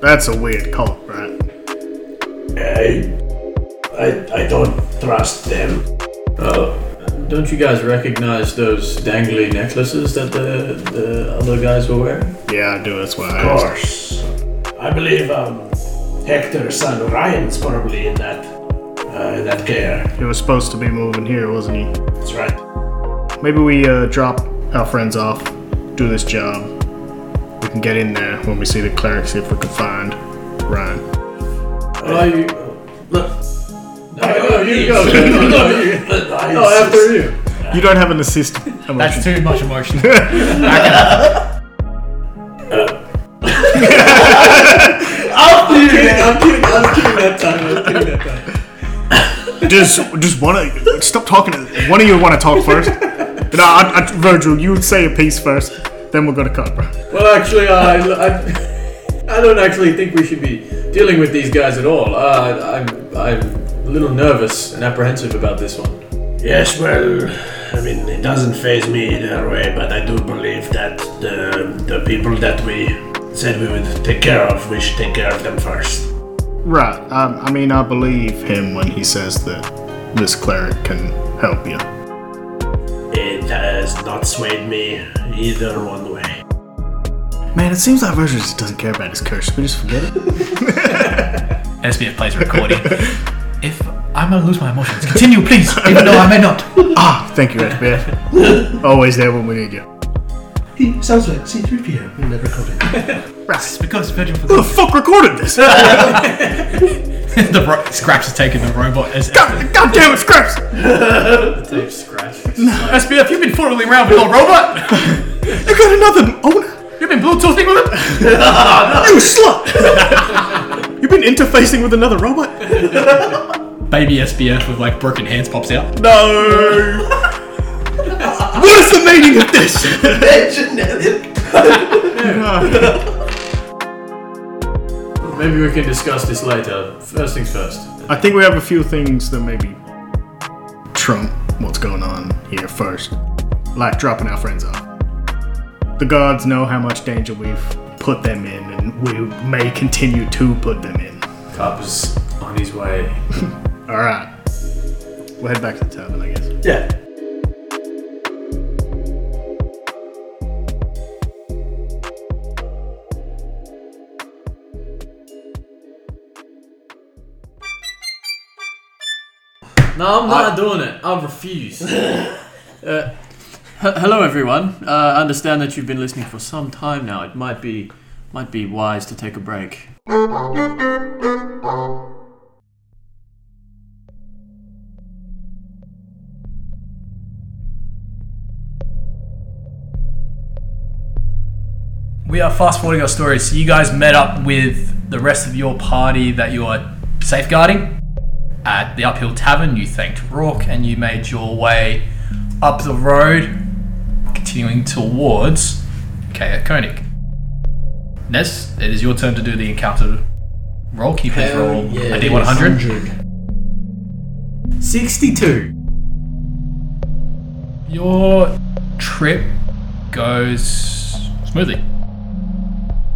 That's a weird cult, right? I, I, I don't trust them. Oh, don't you guys recognize those dangly necklaces that the, the other guys were wearing? Yeah, I do. That's why I Of asked. course. I believe um, Hector's son Orion's probably in that, uh, in that Caer. He was supposed to be moving here, wasn't he? That's right. Maybe we uh, drop our friends off, do this job. We can get in there when we see the cleric, see if we can find Ryan. Well, you. Look. No, no, you go. No, no, you. No, after you. You don't have an assist emotion. That's too much emotion. I'm kidding, I'm kidding, I'm kidding that time, I'm kidding that time. just, just one of stop talking. To, one of you want to talk first? No, I, I, Virgil, you say a piece first, then we're gonna cut, bro. Well, actually, I, I, I don't actually think we should be dealing with these guys at all. Uh, I'm, I'm a little nervous and apprehensive about this one. Yes, well, I mean, it doesn't phase me either way, but I do believe that the, the people that we said we would take care of, we should take care of them first. Right. Um, I mean, I believe him when he says that this cleric can help you. It has not swayed me either one way. Man, it seems like Virgil just doesn't care about his curse. Should we just forget it? SBF plays a recording. if I'm gonna lose my emotions, continue, please, even though I may not. ah, thank you, SBF. Always there when we need you. He sounds like C3PO in the recording. It's because Virgil Who the fuck recorded this? the ro- Scraps has taken the robot as God, God damn it, Scraps! Tape scratch. SBF, you've been fooling around with your robot. You got another owner? You've been Bluetoothing with it. You slut! You've been interfacing with another robot? Baby SBF with like broken hands pops out. No! what is the meaning of this? Maybe we can discuss this later. First things first. I think we have a few things that maybe trump what's going on here first. Like dropping our friends off. The gods know how much danger we've put them in, and we may continue to put them in. Cop is on his way. Alright. We'll head back to the tavern, I guess. Yeah. No, I'm not doing it. I refuse. uh, h- hello, everyone. Uh, I understand that you've been listening for some time now. It might be might be wise to take a break. We are fast forwarding our story. So you guys met up with the rest of your party that you are safeguarding. At the Uphill Tavern, you thanked Rourke and you made your way up the road, continuing towards Caer-Konig. Ness, it is your turn to do the encounter roll. Keepers roll a D100. 62. Your trip goes smoothly.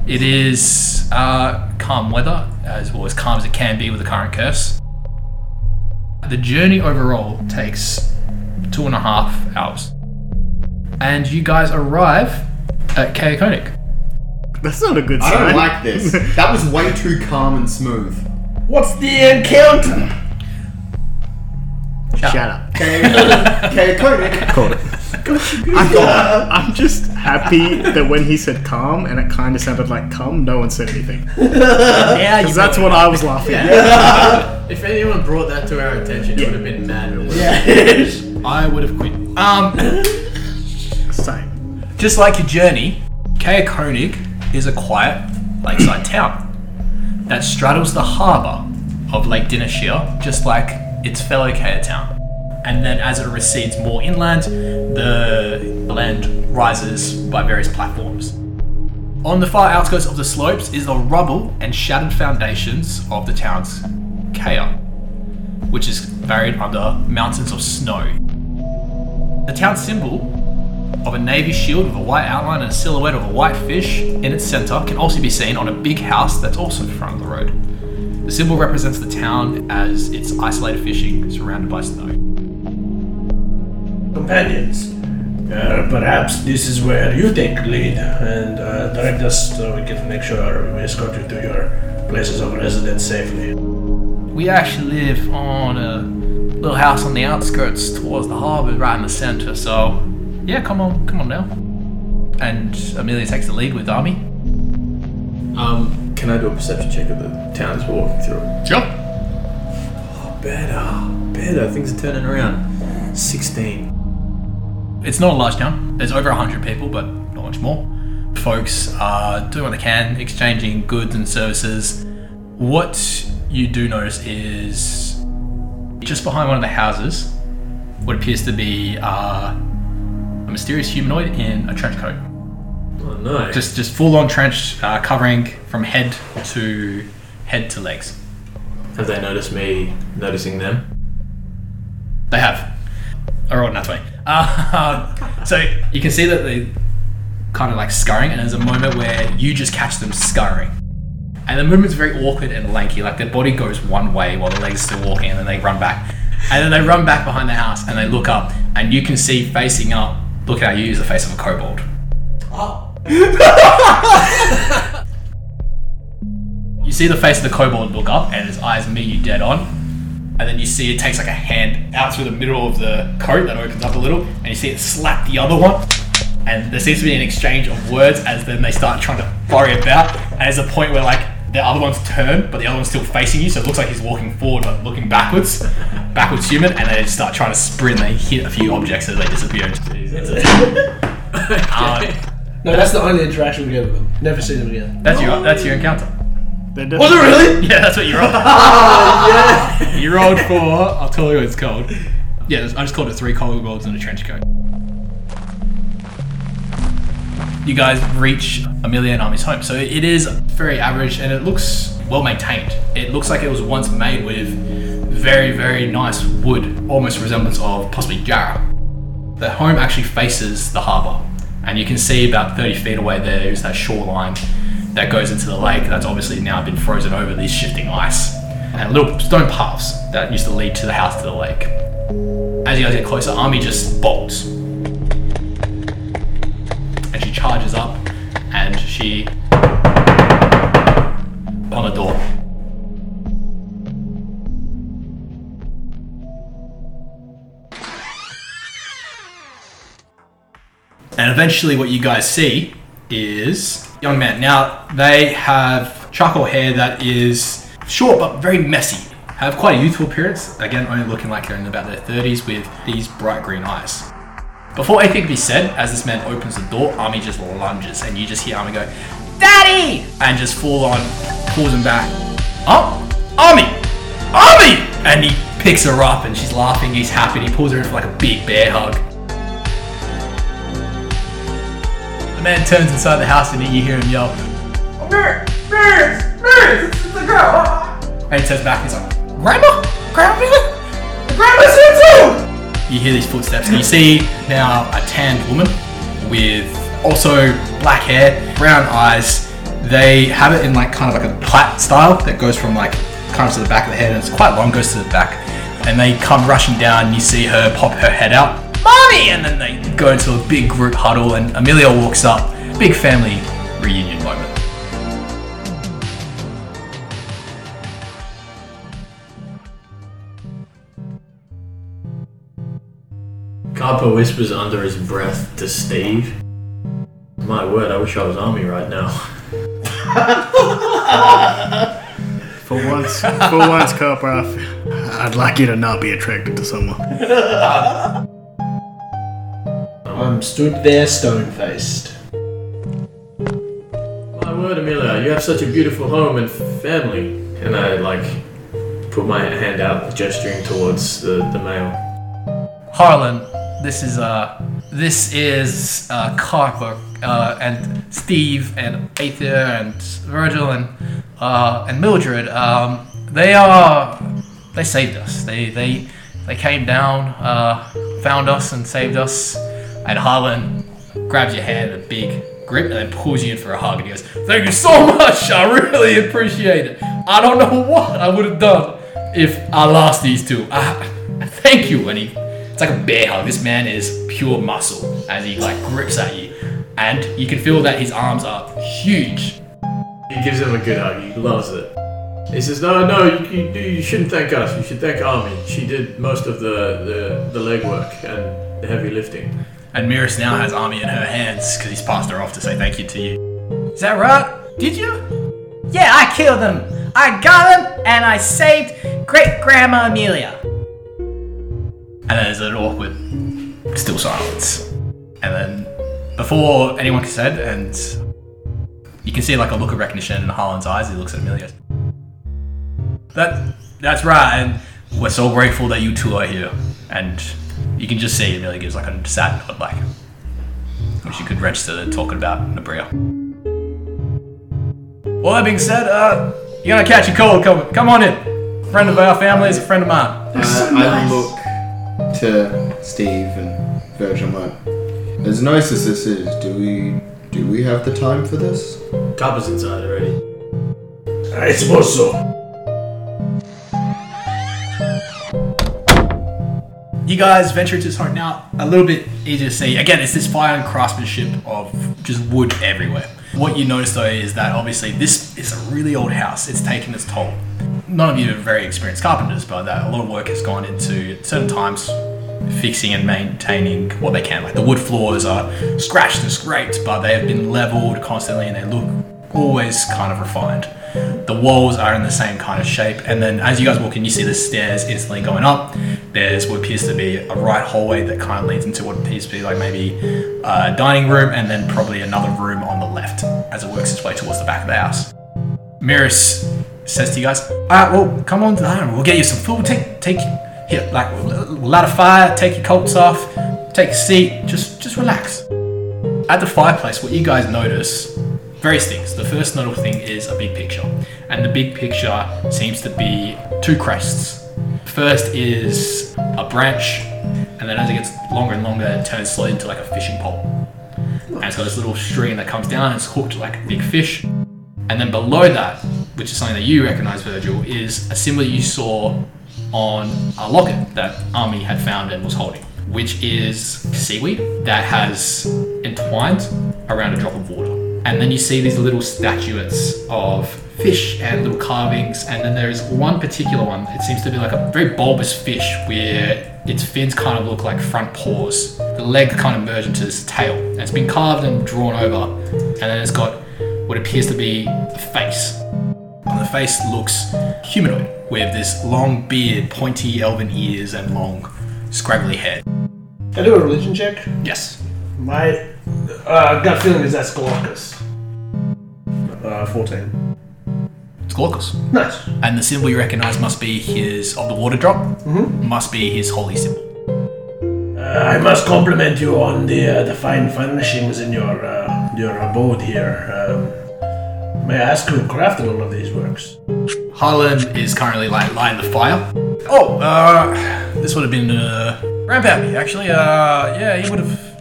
It is uh, calm weather, as well as calm as it can be with the current curse. The journey overall takes two and a half hours. And you guys arrive at Caer-Konig. That's not a good I sign. don't like this. That was way too calm and smooth. What's the encounter? Shut up. Okay, okay, Koenig. Called it. I'm, I'm just happy that when he said calm and it kind of sounded like cum, no one said anything. Yeah, Because that's what I was laughing at. If anyone brought that to our attention, it would have been mad. I would have quit. Um, Same. Just like your journey, Caer-Konig is a quiet lakeside town that straddles the harbour of Lake Dinneshere, just like its fellow Caer town. And then as it recedes more inland, the land rises by various platforms. On the far outskirts of the slopes is the rubble and shattered foundations of the town's Caer, which is buried under mountains of snow. The town symbol of a navy shield with a white outline and a silhouette of a white fish in its center can also be seen on a big house that's also in front of the road. The symbol represents the town as its isolated fishing surrounded by snow. Companions, uh, perhaps this is where you take lead and uh, direct us so we can make sure we escort you to your places of residence safely. We actually live on a little house on the outskirts towards the harbour, right in the centre. So, yeah, come on, come on now. And Amelia takes the lead with Army. Um, can I do a perception check of the town as we're walking through? Sure. Better, better. Things are turning around. 16. It's not a large town. There's over 100 people, but not much more. Folks are doing what they can, exchanging goods and services. What you do notice is just behind one of the houses, what appears to be uh, a mysterious humanoid in a trench coat. Oh, no. Just, just full on trench, uh, covering from head to head to legs. Have they noticed me noticing them? They have. Rolled that way. Uh, so you can see that they kind of like scurrying, and there's a moment where you just catch them scurrying. And the movement's very awkward and lanky. Like their body goes one way while the legs are still walking, and then they run back. And then they run back behind the house and they look up, and you can see facing up, looking at you, is the face of a kobold. Oh. You see the face of the kobold look up, and his eyes meet you dead on. And then you see it takes like a hand out through the middle of the coat that opens up a little, and you see it slap the other one. And there seems to be an exchange of words as then they start trying to flurry about. And there's a point where like the other one's turned, but the other one's still facing you, so it looks like he's walking forward but looking backwards, backwards human. And they start trying to sprint. They hit a few objects as they disappear. into- into the- Um, No, that's the only interaction we get with them. Never see them again. that's your that's your encounter. They're Was it really? Yeah, that's what you rolled. You rolled for. I'll tell you what it's called. Yeah, I just called it three kobolds and a trench coat. You guys reach Amelia and Army's home, so it is very average and it looks well maintained. It looks like it was once made with very, very nice wood, almost resemblance of possibly Jarrah. The home actually faces the harbour, and you can see about 30 feet away there is that shoreline that goes into the lake that's obviously now been frozen over this shifting ice. And little stone paths that used to lead to the house to the lake. As you guys get closer, Army just bolts. Charges up and she on the door. And eventually, what you guys see is young men. Now they have charcoal hair that is short but very messy. Have quite a youthful appearance. Again, only looking like they're in about their thirties with these bright green eyes. Before anything can be said, as this man opens the door, Army just lunges, and you just hear Army go, "Daddy!" and just fall on pulls him back. Oh, Army, Army! And he picks her up and she's laughing, he's happy, and he pulls her in for like a big bear hug. The man turns inside the house and you hear him yell, Miris! Miris! Miris! It's the girl! And he turns back and he's like, Grandma? Grandma? Grandma's here too! You hear these footsteps and you see now a tanned woman with also black hair, brown eyes. They have it in like kind of like a plait style that goes from like kind of to the back of the head and it's quite long, goes to the back. And they come rushing down and you see her pop her head out. Mommy! And then they go into a big group huddle and Amelia walks up. Big family reunion moment. Carper whispers under his breath to Steve. My word, I wish I was army right now. For once, for once, Copper, I'd like you to not be attracted to someone. I'm stood there stone faced. My word, Amelia, you have such a beautiful home and family. And I like put my hand out, gesturing towards the, the male. Harlan, this is uh this is uh Carver uh and Steve and Aether and Virgil and uh and Mildred. Um they are they saved us. They they they came down, uh found us and saved us. And Harlan grabs your hand a big grip and then pulls you in for a hug and he goes, Thank you so much, I really appreciate it. I don't know what I would have done if I lost these two. I, thank you, and he it's like a bear hug. This man is pure muscle as he like grips at you, and you can feel that his arms are huge. He gives him a good hug. He loves it. He says, "No, no, you, you, you shouldn't thank us. You should thank Army. She did most of the the, the legwork and the heavy lifting." And Miris now has Army in her hands because he's passed her off to say thank you to you. Is that right? Did you? Yeah, I killed them. I got them, and I saved Great Grandma Amelia. And then there's an awkward, still silence. And then before anyone can say it, and you can see like a look of recognition in Harlan's eyes, he looks at Amelia. That that's right, and we're so grateful that you two are here. And you can just see Amelia gives like a sad nod, like which you could register talking about Nabria. Well, that being said, uh, you're gonna catch a cold. Come, come on in. Friend of our family is a friend of mine. Uh, I look to Steve and Virgil. I'm as nice as this is, do we do we have the time for this? Carper's inside already. Ah, I suppose so. You guys venture into this home now. A little bit easier to see. Again, it's this fire and craftsmanship of just wood everywhere. What you notice though is that obviously this is a really old house. It's taken its toll. None of you are very experienced carpenters, but that a lot of work has gone into at certain times fixing and maintaining what they can. Like the wood floors are scratched and scraped, but they have been leveled constantly and they look always kind of refined. The walls are in the same kind of shape, and then as you guys walk in, you see the stairs instantly going up. There's what appears to be a right hallway that kind of leads into what appears to be like maybe a dining room, and then probably another room on the left as it works its way towards the back of the house. Miris says to you guys, "All right, well, come on to the dining room. We'll get you some food. Take, take, here, like, we'll light a fire. Take your coats off. Take a seat. Just, just relax." At the fireplace, what you guys notice, various things. The first notable thing is a big picture, and the big picture seems to be two crests. First is a branch, and then as it gets longer and longer, it turns slowly into like a fishing pole. And it's got this little string that comes down and it's hooked like a big fish. And then below that, which is something that you recognize, Virgil, is a symbol you saw on a locket that Army had found and was holding, which is seaweed that has entwined around a drop of water. And then you see these little statuettes of fish and little carvings, and then there's one particular one. It seems to be like a very bulbous fish where its fins kind of look like front paws. The leg kind of merge into this tail. And it's been carved and drawn over, and then it's got what appears to be a face. And the face looks humanoid with this long beard, pointy elven ears, and long scraggly hair. Can I do a religion check? Yes. My uh, gut feeling is that's Galactus. Uh, 14. It's Glaucus. Nice. And the symbol you recognize must be his of the water drop. Mm-hmm. Must be his holy symbol. I must compliment you on the uh, the fine furnishings in your uh, your abode here. Um, may I ask who crafted all of these works? Harlan is currently like lighting the fire. Oh, uh, this would have been uh, Grandpappy actually. Uh, yeah, he would have.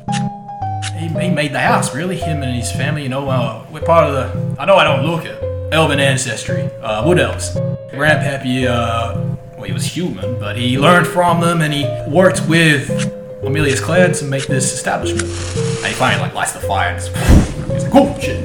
He, he made the house. Really, him and his family. You know, uh, we're part of the. I know I don't look it. Elven ancestry. Uh, wood elves. Grandpappy. Uh, well, he was human, but he learned from them and he worked with Amelius clan to make this establishment. And he finally like lights the fire and it's, he's like, "Oh shit."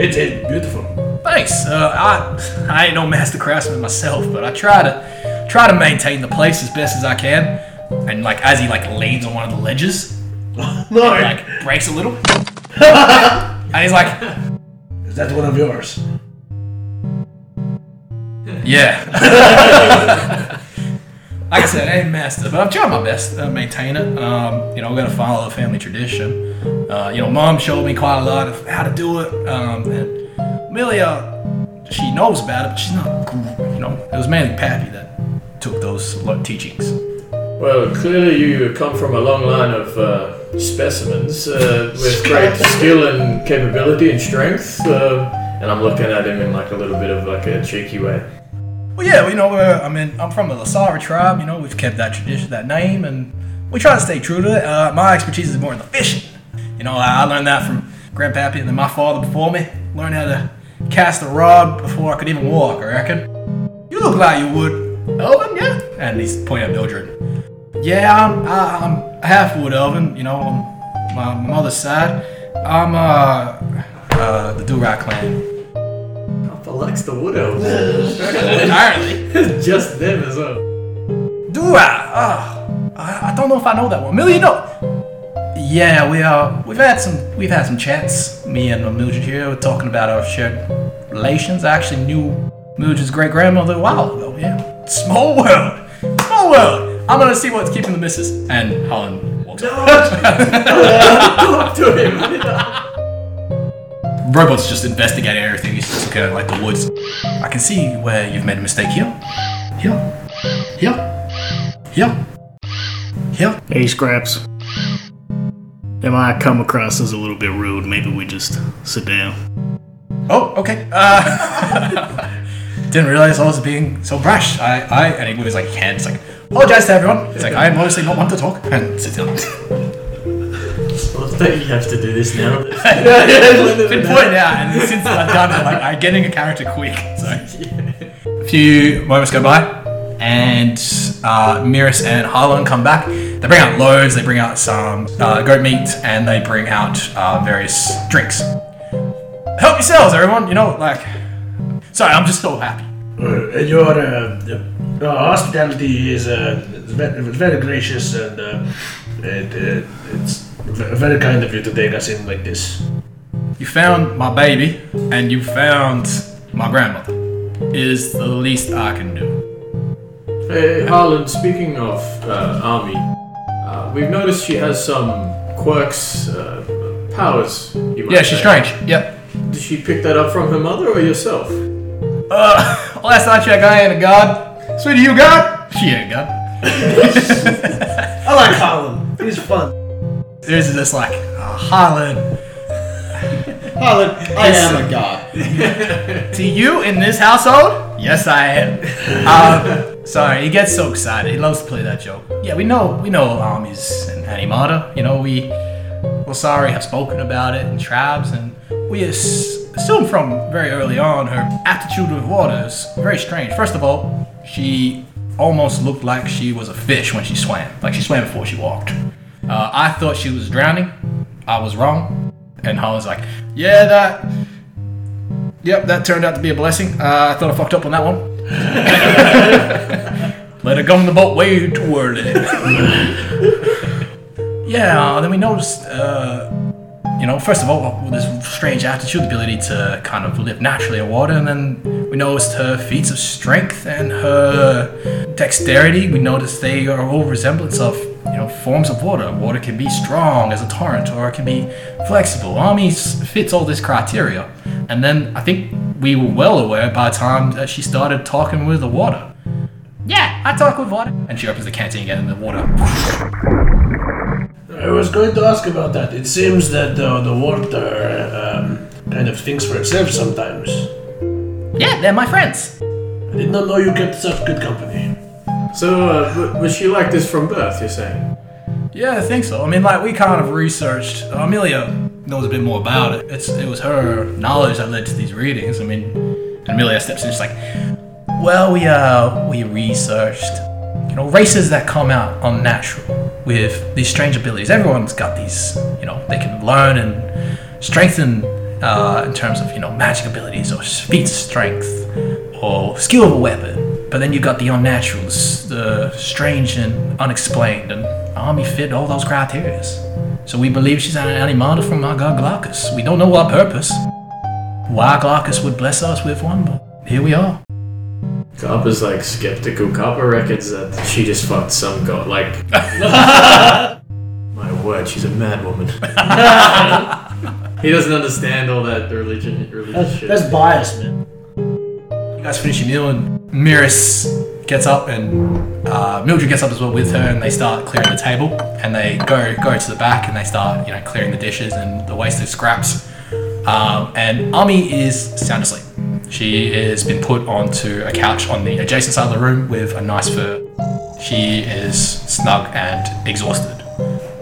It is beautiful. Thanks. Uh, I I ain't no master craftsman myself, but I try to try to maintain the place as best as I can. And like as he like leans on one of the ledges, No, like breaks a little, and he's like, is that one of yours? "Yeah." like I said, I ain't master, but I'm trying my best to maintain it. Um, you know, I gotta follow the family tradition. Uh, you know, mom showed me quite a lot of how to do it. Um, and Amelia, she knows about it, but she's not. You know, it was mainly Pappy that took those lo- teachings. Well, clearly you come from a long line of uh, specimens uh, with great skill and capability and strength. Uh, and I'm looking at him in like a little bit of like a cheeky way. Well, yeah, you know, uh, I mean, I'm from the Lasara tribe. You know, we've kept that tradition, that name, and we try to stay true to it. Uh, my expertise is more in the fishing. You know, I I learned that from Grandpappy and then my father before me. Learned how to cast a rod before I could even walk. I reckon. You look like you would, Elvin, yeah. And he's pointing at Mildred. Yeah, I'm, I, I'm half wood Elvin. You know, on my, my mother's side. I'm uh, uh the Durat clan. Alpha likes the wood elves. Entirely. Just them as well. I? Oh, I, I don't know if I know that one. Millie, you know? Yeah, we uh, we've had some we've had some chats. Me and Mildred here were talking about our shared relations. I actually knew Mildred's great grandmother a while ago. Yeah, small world, small world. I'm gonna see what's keeping the missus. And Helen walks up. Talk to him. Robot's just investigating everything. He's just looking at like the woods. I can see where you've made a mistake here. Here. Here. Here. Here. Hey, Scraps. It might come across as a little bit rude. Maybe we just sit down. Oh, okay. Uh, didn't realize I was being so brash. I, I, and he moves like hands, like, apologize to everyone. It's like, I am honestly not one to talk. And sit down. Well, don't you have to do this now? it's been pointed out, and since I've done it, like, I'm getting a character quick. So, a few moments go by, and uh, Miris and Harlan come back. They bring out loaves, they bring out some uh, goat meat, and they bring out uh, various drinks. Help yourselves, everyone. You know, like, sorry, I'm just so happy. Uh, your uh, uh, hospitality is uh, very, very gracious and uh, it, uh, it's very kind of you to take us in like this. You found my baby, and you found my grandmother. Is the least I can do. Hey, Harlan, speaking of uh, Army, uh, we've noticed she has some quirks, uh, powers. You might Yeah, she's say. strange. Yep. Did she pick that up from her mother or yourself? Uh, last I checked, I ain't a god. Sweetie, you got? She ain't got. I like Colin. He's fun. There's this like uh, Holland. Harlan, I am a god. To you in this household? Yes, I am. Um, sorry, he gets so excited. He loves to play that joke. Yeah, we know we know armies and animata. You know, we well, sorry, have spoken about it in tribes, and we as- assume from very early on her aptitude with water is very strange. First of all, she almost looked like she was a fish when she swam, like she swam before she walked. Uh, I thought she was drowning. I was wrong. And Holland's like, yeah, that Yep, that turned out to be a blessing. Uh, I thought I fucked up on that one. Let her in the boat way too early. yeah, then we noticed, uh, you know, first of all, this strange attitude, the ability to kind of live naturally in water, and then we noticed her feats of strength and her dexterity. We noticed they are all resemblance of, you know, forms of water. Water can be strong as a torrent, or it can be flexible. Armies fits all this criteria. And then I think we were well aware by the time that she started talking with the water. Yeah, I talk with water. And she opens the canteen again and the water. I was going to ask about that. It seems that uh, the water um, kind of thinks for itself sometimes. Yeah, they're my friends. I did not know you kept such good company. So, uh, w- was she like this from birth, you're saying? Yeah, I think so. I mean, like we kind of researched. Amelia knows a bit more about it. It's it was her knowledge that led to these readings. I mean, and Amelia steps in. She's like, "Well, we uh we researched, you know, races that come out unnatural with these strange abilities. Everyone's got these. You know, they can learn and strengthen uh, in terms of you know magic abilities or feats of strength or skill of a weapon. But then you've got the unnaturals, the strange and unexplained, and Ami fit all those criteria. So we believe she's an animata from our god Glaucus. We don't know our purpose. Why Glaucus would bless us with one, but here we are. Copper's like skeptical. Copper reckons that she just fucked some god. Like, my word, she's a mad woman. he doesn't understand all that religion, religious shit. That's bias, man. You guys finish your meal, and Miris gets up, and uh, Mildred gets up as well with her, and they start clearing the table. And they go go to the back, and they start you know clearing the dishes and the wasted scraps. Um, and Ami is sound asleep. She has been put onto a couch on the adjacent side of the room with a nice fur. She is snug and exhausted.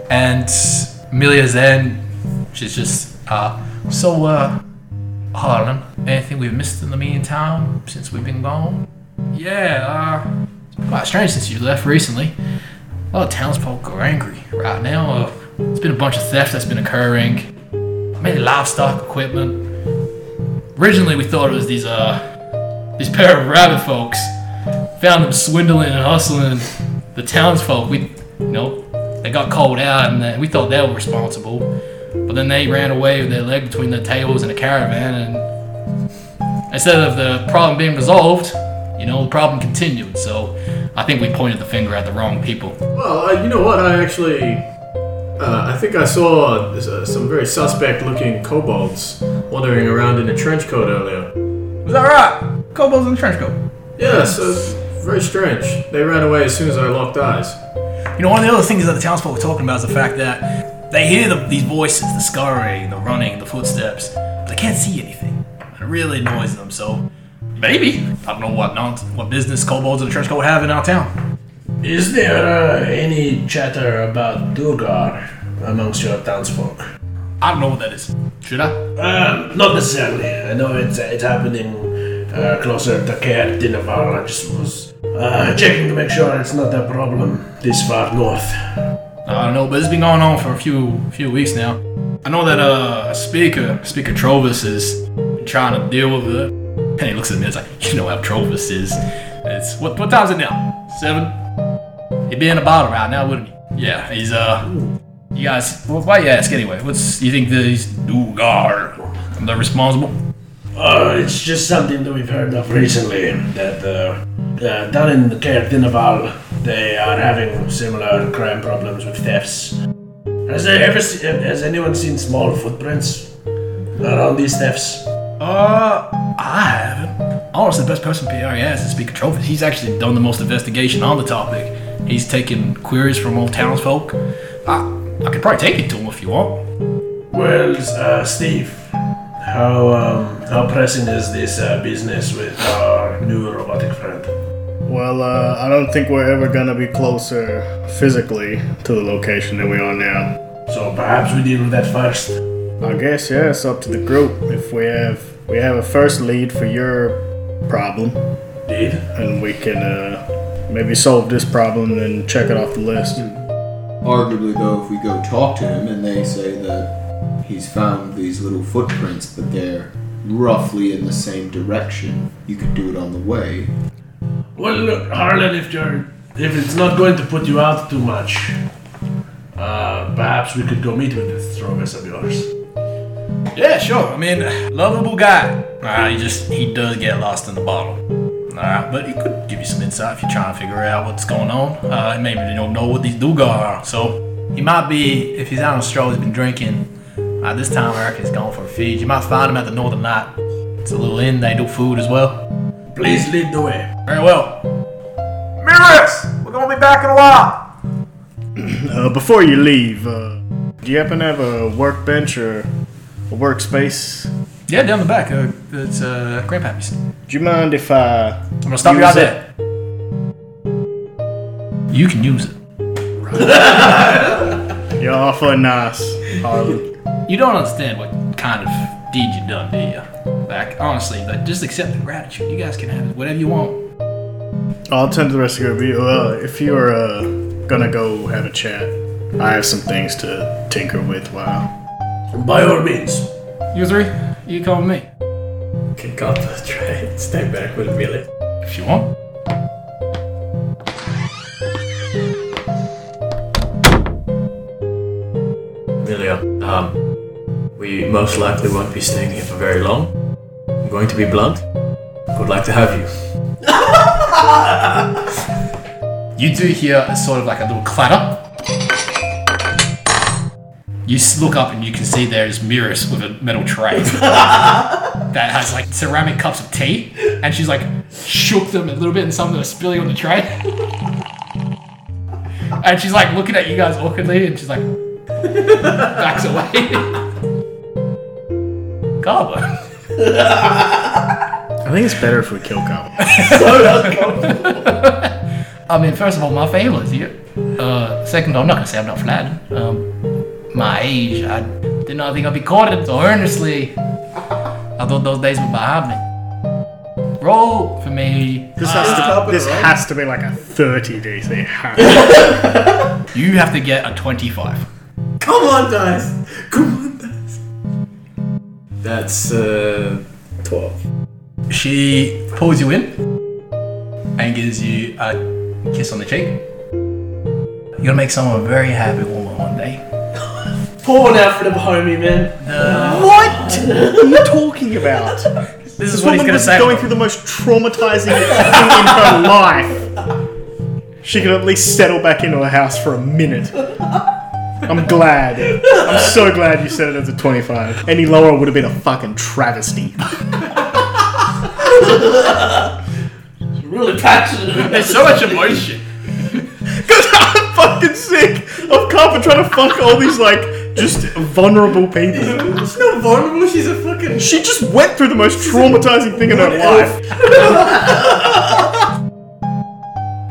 And Amelia's then she's just uh, so uh, Harlan, anything we've missed in the meantime since we've been gone? Yeah, uh, it's quite strange since you left recently. A lot of townsfolk are angry right now. Uh, there's been a bunch of theft that's been occurring. Maybe livestock equipment. Originally, we thought it was these uh these pair of rabbit folks. Found them swindling and hustling the townsfolk. We, you know, they got called out, and then we thought they were responsible. But then they ran away with their leg between their tails in a caravan, and instead of the problem being resolved, you know, the problem continued. So I think we pointed the finger at the wrong people. Well, uh, you know what? I actually, uh, I think I saw uh, some very suspect-looking kobolds wandering around in a trench coat earlier. Was that right? Kobolds in a trench coat. Yes, uh, very strange. They ran away as soon as I locked eyes. You know, one of the other things that the townsfolk were talking about is the fact that they hear the, these voices, the scurrying, the running, the footsteps, but they can't see anything. It really annoys them. So maybe I don't know what non- what business kobolds in the trench coat have in our town. Is there uh, any chatter about Duergar amongst your townsfolk? I don't know what that is. Should I? Um, not necessarily. I know it's it's happening uh, closer to Caer Dineval. I just was uh, checking to make sure it's not a problem this far north. I don't know, but it's been going on for a few few weeks now. I know that uh, Speaker Speaker Trovis is trying to deal with it, and he looks at me and is like, "You know how Trovis is. It's what what time is it now? Seven. He'd be in a bottle right now, wouldn't he? Yeah, he's uh. You guys, well, why you ask anyway? What's you think these Dugar? They're responsible? Uh, it's just something that we've heard of recently. That uh, uh, down in the Caer Dineval, they are having similar crime problems with thefts. Has there ever se- has anyone seen small footprints around these thefts? Uh, I haven't. Honestly, the best person PR has is Speaker Trovis. He's actually done the most investigation on the topic. He's taking queries from old townsfolk. I, I could probably take it to him if you want. Well, uh, Steve, how um, how pressing is this uh, business with our new robotic friend? Well, uh, I don't think we're ever gonna be closer physically to the location than we are now. So perhaps we deal with that first. I guess yeah, it's up to the group. If we have we have a first lead for your problem, Indeed. and we can uh, maybe solve this problem and check it off the list. Arguably, though, if we go talk to him and they say that he's found these little footprints, but they're roughly in the same direction, you could do it on the way. Well, look, Harlan, if you're if it's not going to put you out too much, uh, perhaps we could go meet with this Trovis of yours. Yeah, sure. I mean, lovable guy. Uh, he just he does get lost in the bottle. Alright, but he could give you some insight if you're trying to figure out what's going on. Uh, maybe you don't know what these Dugar are. So he might be, if he's out on a stroll, he's been drinking. Uh, this time I reckon he's going for a feed. You might find him at the Northern Light. It's a little inn. They do food as well. Please lead the way. Very well. Miris! We're gonna be back in a while. Uh, before you leave, uh, do you happen to have a workbench or a workspace? Yeah, down the back. Uh, it's uh, Grandpappy's. Do you mind if I? I'm gonna stop you use out there. You can use it. You're awfully nice, Harlan. You don't understand what kind of deed you done, do you? Like, honestly, like, just accept the gratitude. You guys can have it, whatever you want. I'll tend to the rest of your view. Uh, if you're uh, gonna go have a chat, I have some things to tinker with while. By all means. You three, you come with me Kick off the tray. Stay back with Amelia. if you want. Amelia, um, we most likely won't be staying here for very long. I'm going to be blunt. Would like to have you. You do hear a sort of like a little clatter. You look up and you can see there's Miris with a metal tray that has like ceramic cups of tea, and she's like shook them a little bit, and some of them are spilling on the tray. and she's like looking at you guys awkwardly, and she's like backs away. Garbo. I think it's better if we kill Goblin. I mean, first of all, my family's here. Uh, second, I'm not gonna say I'm not flattered. Um, my age, I did not think I'd be caught courted so earnestly. I thought those days were behind me. Roll for me. This has to. This has to be like a 30 DC. You have to get a 25. Come on, dice. Come on, dice. That's, uh, 12. She pulls you in and gives you a kiss on the cheek. You're gonna make someone a very happy woman one day. Pour one out for the homie, man. what are you talking about? This This is what he's woman gonna was say. going through the most traumatizing thing in her life. She could at least settle back into her house for a minute. I'm glad. I'm so glad you said it as a 25. Any lower would have been a fucking travesty. Really passionate. There's so much emotion. Because I'm fucking sick of Carper trying to fuck all these, like, just vulnerable people. She's not vulnerable. She's a fucking. She just went through the most traumatizing thing in her life.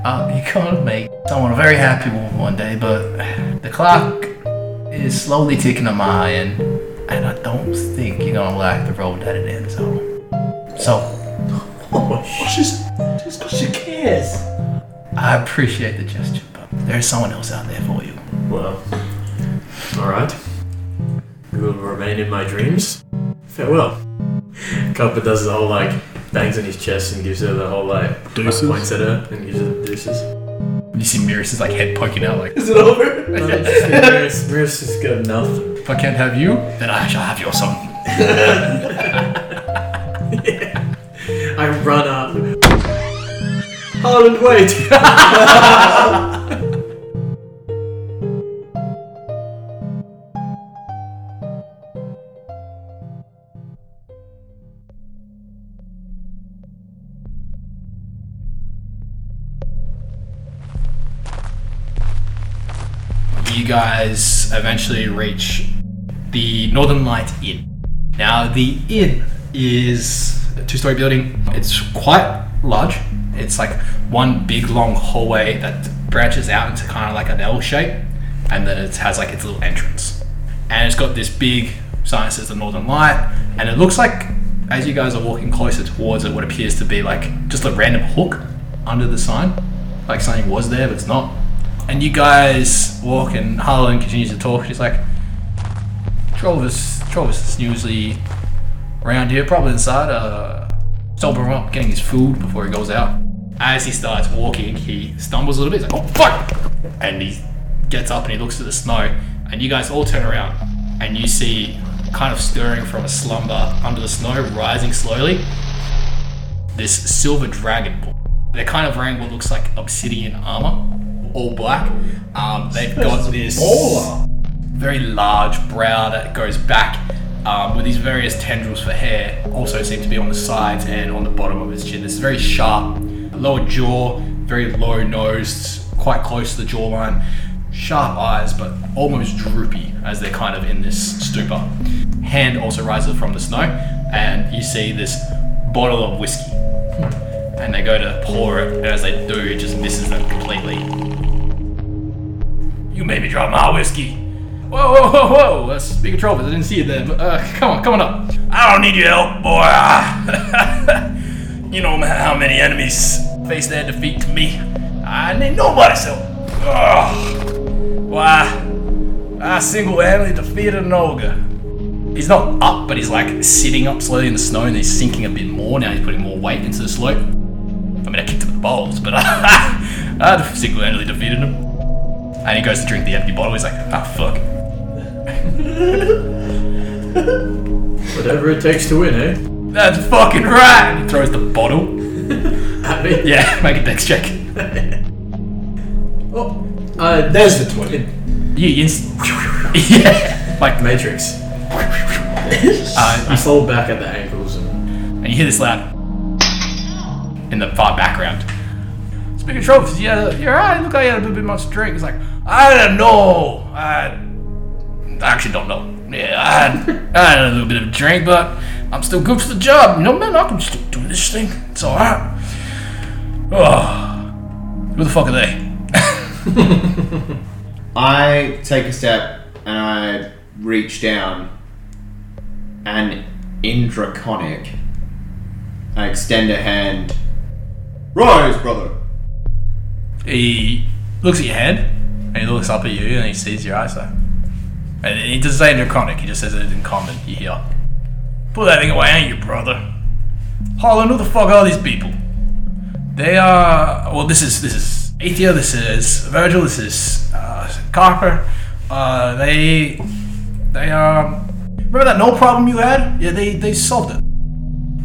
Uh, you can't make someone a very happy woman one day, but the clock is slowly ticking on my end, and I don't think you're gonna like the road that it ends on. So, Just, just because she cares. I appreciate the gesture, but there's someone else out there for you. Well, alright. You will remain in my dreams. Farewell. Copper does the whole like bangs on his chest and gives her the whole like Deuces? points at her and gives her the deuces. You see Mirror's like head poking out, like, Is it over? Miris, Miris has got enough. if I can't have you, then I shall have your son. I run up. Holland, wait! guys eventually reach the Northern Light Inn. Now, the inn is a two story building, it's quite large. It's like one big long hallway that branches out into kind of like an L shape, and then it has like its little entrance. And it's got this big sign that says the Northern Light, and it looks like as you guys are walking closer towards it, what appears to be like just a random hook under the sign, like something was there but it's not. And you guys walk, and Harlan continues to talk. She's like, Trovis, Trovis is usually around here, probably inside, uh, sober him up, getting his food before he goes out. As he starts walking, he stumbles a little bit. He's like, oh, fuck! And he gets up and he looks at the snow. And you guys all turn around, and you see, kind of stirring from a slumber under the snow, rising slowly, this silver dragon. They're kind of wearing what looks like obsidian armor, all black. Um, they've got this very large brow that goes back um, with these various tendrils for hair. Also seem to be on the sides and on the bottom of his chin. This very sharp lower jaw, very low nose, quite close to the jawline. Sharp eyes, but almost droopy as they're kind of in this stupor. Hand also rises from the snow, and you see this bottle of whiskey. And they go to pour it, and as they do, it just misses them completely. You made me drop my whiskey. Whoa, whoa, whoa, whoa! That's Speaker Trovis. I didn't see you there. But, uh, come on, come on up. I don't need your help, boy. you know how many enemies face their defeat to me. I need nobody's help. Ugh. Why? I single-handedly defeated an ogre. He's not up, but he's like sitting up slowly in the snow, and he's sinking a bit more. Now he's putting more weight into the slope. I mean, I kicked him in the balls, but I single-handedly defeated him. And he goes to drink the empty bottle. He's like, ah, fuck. Whatever it takes to win, eh? That's fucking right. And he throws the bottle. At me. Yeah, make a dex check. Oh, uh, There's the 20. You inst- yeah, like Matrix. uh, I fall back at the ankles and and you hear this loud in the far background. Speaking of trophies, yeah, you're right. Look like you had a bit, bit much to drink. It's like I don't know. I, I actually don't know. Yeah, I had, I had a little bit of a drink, but I'm still good for the job. You know, man, I can still do this thing. It's all right. Oh, who the fuck are they? I take a step and I reach down and in Draconic I extend a hand. Rise, brother! He looks at your hand, and he looks up at you, and he sees your eyes. So, and he doesn't say in draconic. He just says it in common. You hear, "Put that thing away, ain't you, brother?" Harlan, who the fuck are these people? They are. Well, this is this is Aethia. This is Virgil. This is uh, Carper. Uh, they they um. Remember that no problem you had? Yeah, they they solved it.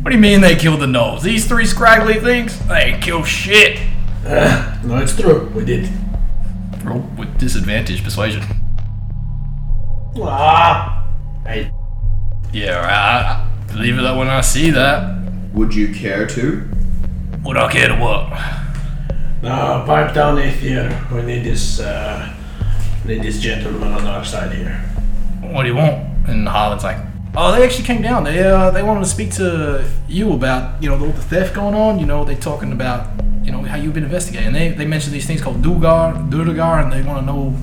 What do you mean they killed the gnolls? These three scraggly things? They ain't killed shit. No, it's true. We did. Roll with disadvantage persuasion. Ah. Hey. Yeah, I, I believe it that when I see that. Would you care to? Would I care to what? Now, pipe down Aether. We need this, uh, need this gentleman on our side here. What do you want? And Harlan's like, oh, they actually came down. They uh, they wanted to speak to you about you know all the theft going on. You know, they're talking about you know how you've been investigating. They they mentioned these things called Dugar, Durgar, and they want to know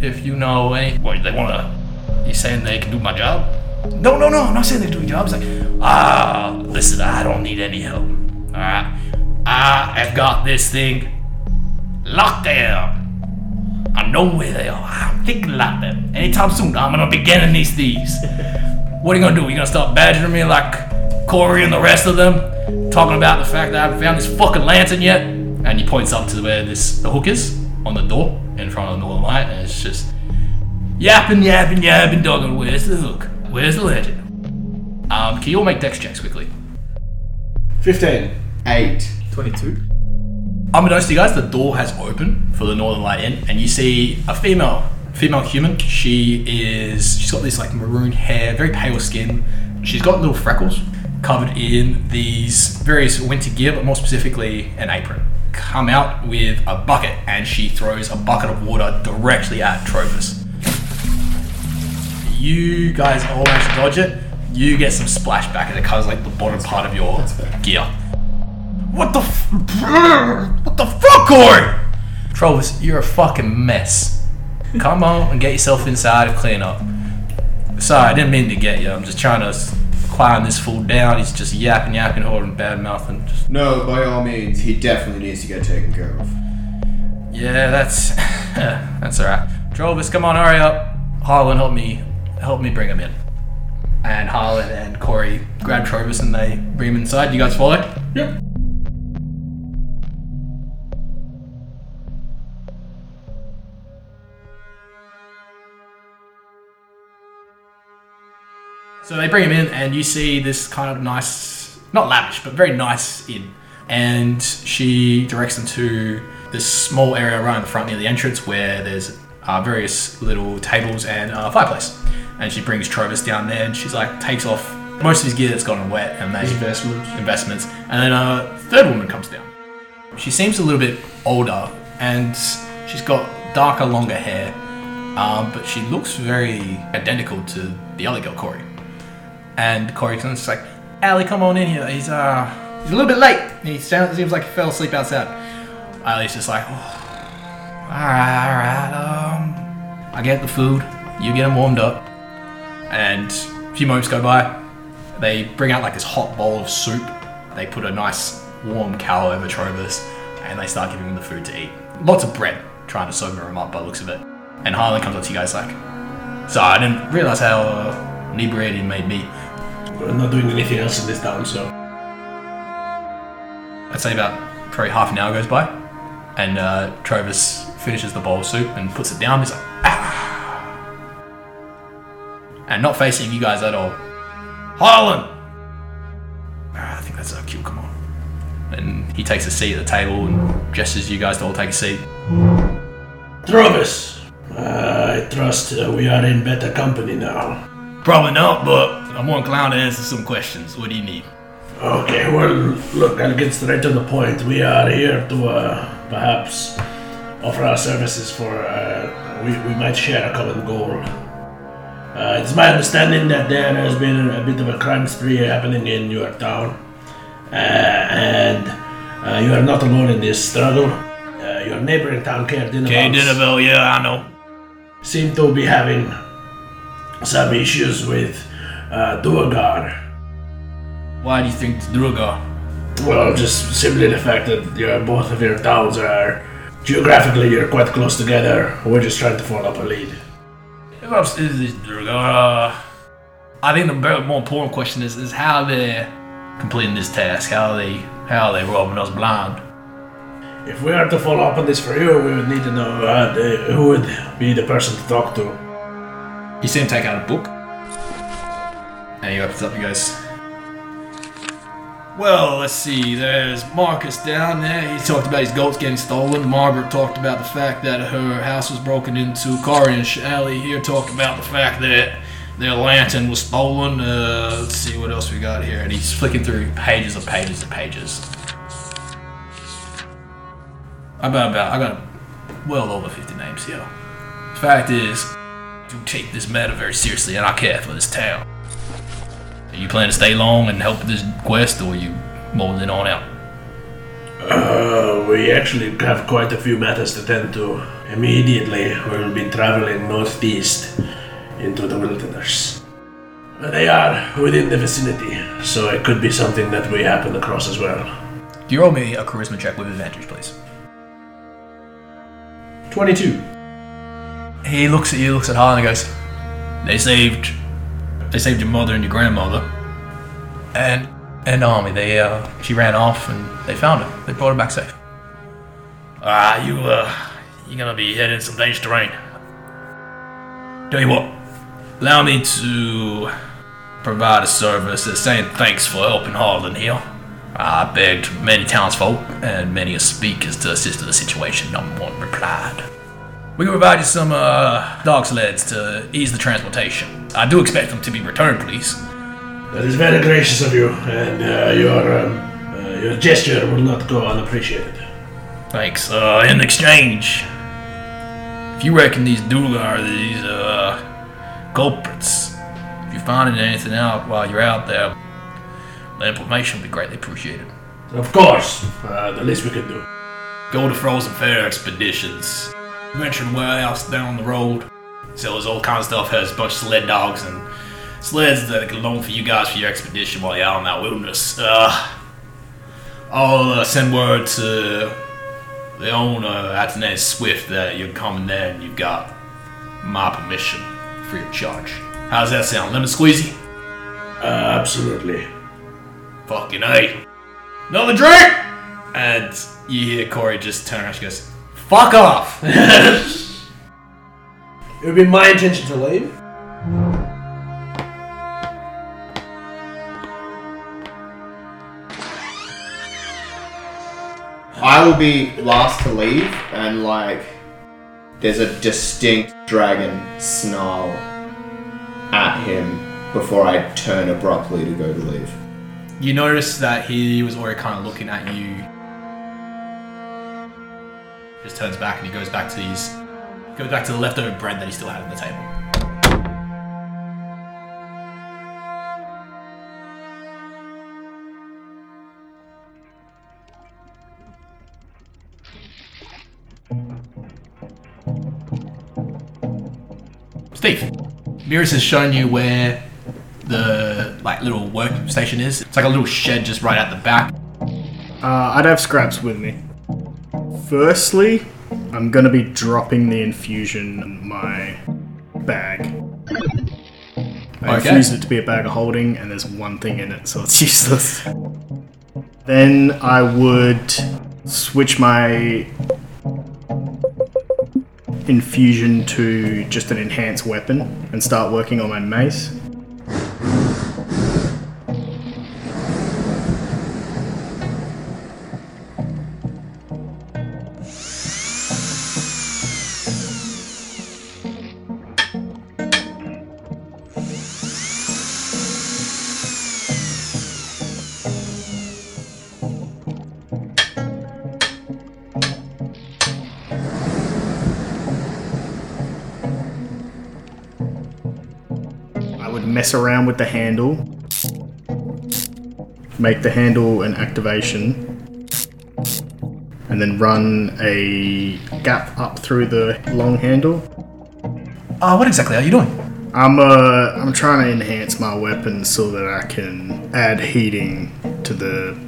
if you know any. What they want to? You saying they can do my job? No, no, no. I'm not saying they can do your job. It's like, ah, listen, I don't need any help. All right, I have got this thing locked down. I know where they are. I'm thinking like them. Anytime soon, I'm gonna be getting these thieves. What are you gonna do? You gonna start badgering me like Corey and the rest of them, talking about the fact that I haven't found this fucking lantern yet? And he points up to where this the hook is on the door in front of the Northern Light, and it's just yapping, yapping, yapping, dogging. Where's the hook? Where's the lantern? Um, can you all make dex checks quickly? 15. Eight. 22. Unbeknownst to you guys, the door has opened for the Northern Light Inn, and you see a female, female human. She is, she's got this like maroon hair, very pale skin. She's got little freckles covered in these various winter gear, but more specifically, an apron. Come out with a bucket, and she throws a bucket of water directly at Trovis. You guys all manage to dodge it. You get some splashback, and it covers like the bottom part of your gear. What the f- What the fuck, Corey? Trovis, you're a fucking mess. Come on and get yourself inside and clean up. Sorry, I didn't mean to get you. I'm just trying to s- quiet this fool down. He's just yapping, yapping, holding bad mouth, and just No, by all means, he definitely needs to get taken care of. yeah, that's that's all right. Trovis, come on, hurry up. Harlan, help me, help me bring him in. And Harlan and Corey grab Trovis and they bring him inside. You guys follow? Yep. So they bring him in, and you see this kind of nice, not lavish, but very nice inn. And she directs them to this small area right in the front near the entrance where there's uh, various little tables and a fireplace. and she brings Trovis down there, and she's like takes off most of his gear that's gotten wet, and they Investments. investments. And then a third woman comes down. She seems a little bit older, and she's got darker, longer hair, um, but she looks very identical to the other girl, Corey. And Corey comes just like, Allie, come on in here. He's uh, he's a little bit late. He sounds, seems like he fell asleep outside. Allie's just like, oh, all right, all right. Um, I get the food. You get him warmed up. And a few moments go by. They bring out like this hot bowl of soup. They put a nice warm cow over Trovis, and they start giving him the food to eat. Lots of bread, trying to sober him up by looks of it. And Harlan comes up to you guys like, "So I didn't realize how inebriated he made me." We're not doing anything else in this town, so. I'd say about probably half an hour goes by, and uh, Trovis finishes the bowl of soup and puts it down. He's like, ah. And not facing you guys at all. Harlan! Ah, I think that's our cue, come on. And he takes a seat at the table and gestures you guys to all take a seat. Travis, uh, I trust uh, we are in better company now. Probably not, but I'm more inclined to answer some questions. What do you need? Okay, well, look, I'll get straight to the point. We are here to uh, perhaps offer our services for. Uh, we, we might share a common goal. Uh, it's my understanding that there has been a bit of a crime spree happening in your town. Uh, and uh, you are not alone in this struggle. Uh, your neighboring town, Care Okay, Dinnerville, yeah, I know. seem to be having some issues with uh, Duergar. Why do you think it's Druga? Well, just simply the fact that your, both of your towns are geographically you're quite close together. We're just trying to follow up a lead. If I'm is this Druga, uh, I think the better- more important question is is how they're completing this task. How are they how are they robbing us blind? If we are to follow up on this for you, we would need to know uh, the, who would be the person to talk to. You see him take out a book, and he opens up and goes, Well, let's see, there's Marcus down there. He talked about his goats getting stolen. Margaret talked about the fact that her house was broken into. Corey and Shally here talked about the fact that their lantern was stolen. Uh, let's see what else we got here. And he's flicking through pages and pages and pages. About, about, I got well over 50 names here. Fact is, do take this matter very seriously, and I care for this town. Are you planning to stay long and help with this quest, or are you molding on out? Uh, we actually have quite a few matters to tend to. Immediately, we'll be traveling northeast into the wilderness. They are within the vicinity, so it could be something that we happen across as well. Do you roll me a charisma check with advantage, please? 22. He looks at you, looks at Harlan, and goes, "They saved, they saved your mother and your grandmother, and and Ami. They uh, she ran off, and they found her. They brought her back safe. Ah, you uh, you're gonna be heading some dangerous terrain. Tell you what, allow me to provide a service as saying thanks for helping Harlan here. I begged many townsfolk and many a speakers to assist in the situation. No one replied. We can provide you some uh, dog sleds to ease the transportation. I do expect them to be returned, please. That is very gracious of you, and uh, your um, uh, your gesture will not go unappreciated. Thanks. Uh, in exchange, if you reckon these Dula are these uh, culprits, if you're finding anything out while you're out there, the information would be greatly appreciated. Of course, uh, the least we can do. Go to Frozenfar expeditions. Venture way else down the road. Sells all kinds of stuff. Has a bunch of sled dogs and sleds that I can loan for you guys for your expedition while you're out in that wilderness. Uh, I'll uh, send word to the owner at the name Swift that you're coming there and you've got my permission free of charge. How's that sound? Lemon squeezy? Uh, absolutely. Fucking A. Another drink! And you hear Corey just turn around. She goes, Fuck off! It would be my intention to leave. I will be last to leave, and like, there's a distinct dragon snarl at him before I turn abruptly to go to leave. You notice that he was already kind of looking at you. Just turns back and he goes back to his goes back to the leftover bread that he still had on the table. Steve, Miris has shown you where the like little workstation is. It's like a little shed just right at the back. Uh, I'd have scraps with me. Firstly, I'm gonna be dropping the infusion in my bag. I Okay. infused it to be a bag of holding, and there's one thing in it, so it's useless. Then I would switch my infusion to just an enhanced weapon and start working on my mace. Mess around with the handle, make the handle an activation, and then run a gap up through the long handle. Uh, what exactly are you doing? I'm uh I'm trying to enhance my weapon so that I can add heating to the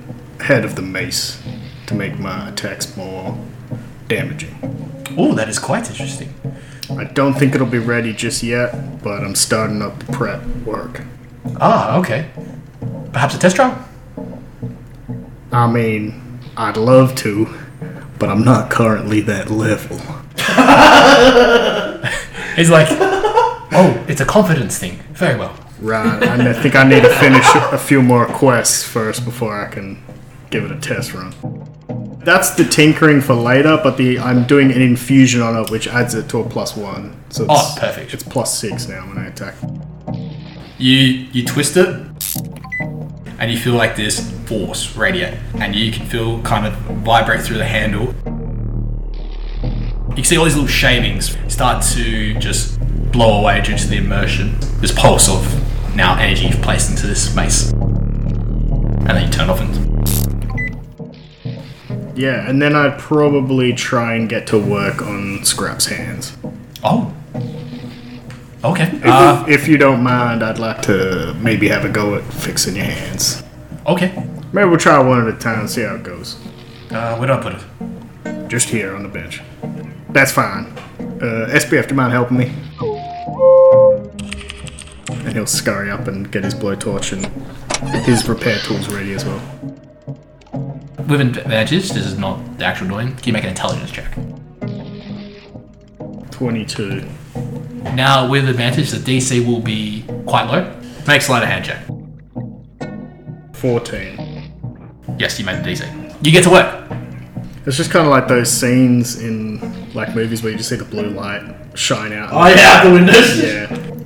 head of the mace to make my attacks more damaging. Oh, that is quite interesting. I don't think it'll be ready just yet, but I'm starting up the prep work. Ah, okay. Perhaps a test trial? I mean, I'd love to, but I'm not currently that level. He's like, oh, it's a confidence thing. Very well. Right, and I think I need to finish a few more quests first before I can give it a test run. That's the tinkering for later, but the I'm doing an infusion on it, which adds it to a plus one. So it's, Oh, perfect. It's plus six now when I attack. You you twist it, and you feel like this force radiate, and you can feel kind of vibrate through the handle. You can see all these little shavings start to just blow away due to the immersion. This pulse of now energy you've placed into this mace, and then you turn off and Yeah, and then I'd probably try and get to work on Scrap's hands. oh, okay, If, uh, if you don't mind, I'd like to maybe have a go at fixing your hands. okay. Maybe we'll try one at a time, and see how it goes. Uh, where do I put it? Just here on the bench. That's fine. Uh, SBF, do you mind helping me? And he'll scurry up and get his blowtorch and his repair tools ready as well. With advantage, this is not the actual doing. Can you make an intelligence check? 22. Now, with advantage, the DC will be quite low. Make sleight of hand check. 14. Yes, you made the DC. You get to work. It's just kind of like those scenes in like movies where you just see the blue light shine out. Oh yeah, out the windows. Yeah.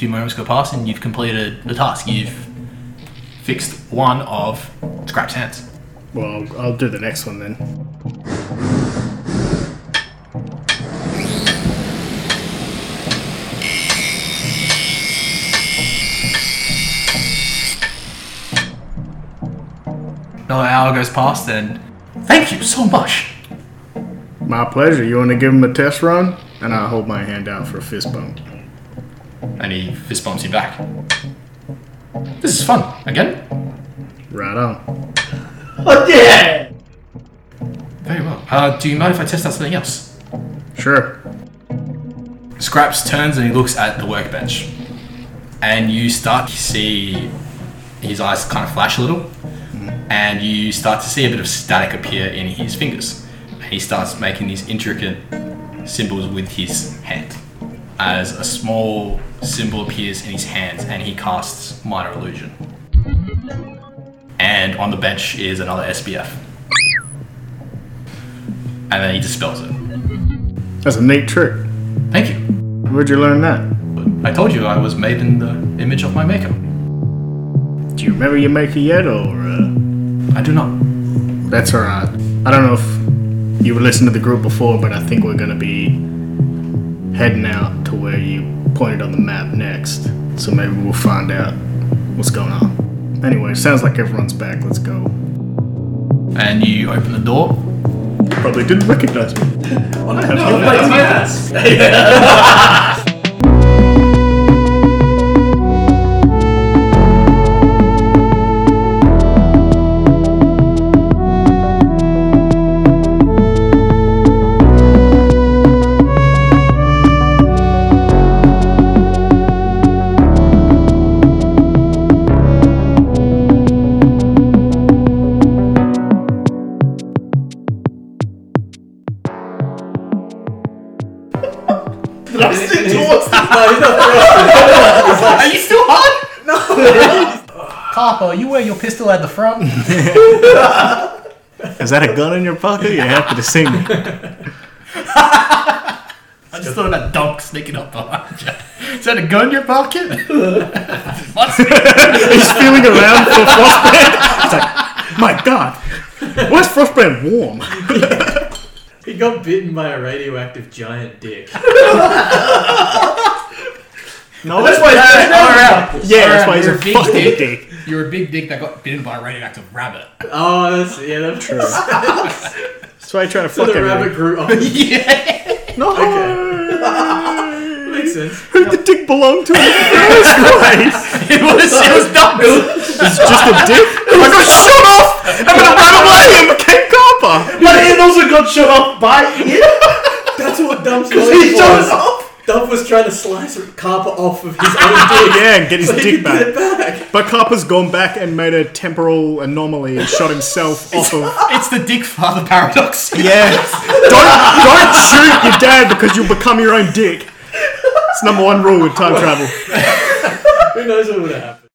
Few moments go past, and you've completed the task. You've fixed one of Scrap's hands. Well, I'll, I'll do the next one then. Another hour goes past, and thank you so much. My pleasure. You want to give him a test run? And I'll hold my hand out for a fist bump. And he fist bumps you back. This is fun. Again? Right on. Oh yeah! Very well. Uh, do you mind if I test out something else? Sure. Scraps turns and he looks at the workbench. And you start to see his eyes kind of flash a little. And you start to see a bit of static appear in his fingers. And he starts making these intricate symbols with his hand. As a small symbol appears in his hands and he casts Minor Illusion. And on the bench is another SBF. And then he dispels it. That's a neat trick. Thank you. Where'd you learn that? I told you I was made in the image of my maker. Do you remember your maker yet, or uh, I do not. that's alright? I don't know if you were listening to the group before, but I think we're gonna be heading out to where you pointed on the map next. So maybe we'll find out what's going on. Anyway, sounds like everyone's back. Let's go. And you open the door. Probably didn't recognize me. Are Copper, you wear your pistol at the front. Is that a gun in your pocket? You're happy to see me. I just thought that Dunk sneaking up behind you. Is that a gun in your pocket? What's He's feeling around for Frostbrand. It's like, my god, why is Frostbrand warm? He got bitten by a radioactive giant dick. No, That's why Alright. Yeah, that's why he's You're a a fucking dick. Dick. You're a big dick that got bitten by a radioactive rabbit. Oh, that's yeah, that's true. That's why I try to So fuck the rabbit everyone. grew up. yeah. No, Makes sense. who did the dick belonged to in the first place? It was, it was dumb. It's just a dick. I got shot off, and then I ran away and became copper. But he also got shot off by Ian. That's what Dump's he going shot was. off. Dump was trying to slice Carper off of his own dick. Yeah, and get his so he dick could get back. it back. But Copper's gone back and made a temporal anomaly and shot himself off of. It's the dick father paradox. Yeah. Don't don't shoot your dad because you'll become your own dick. It's number one rule with time travel. Who knows what would have happened?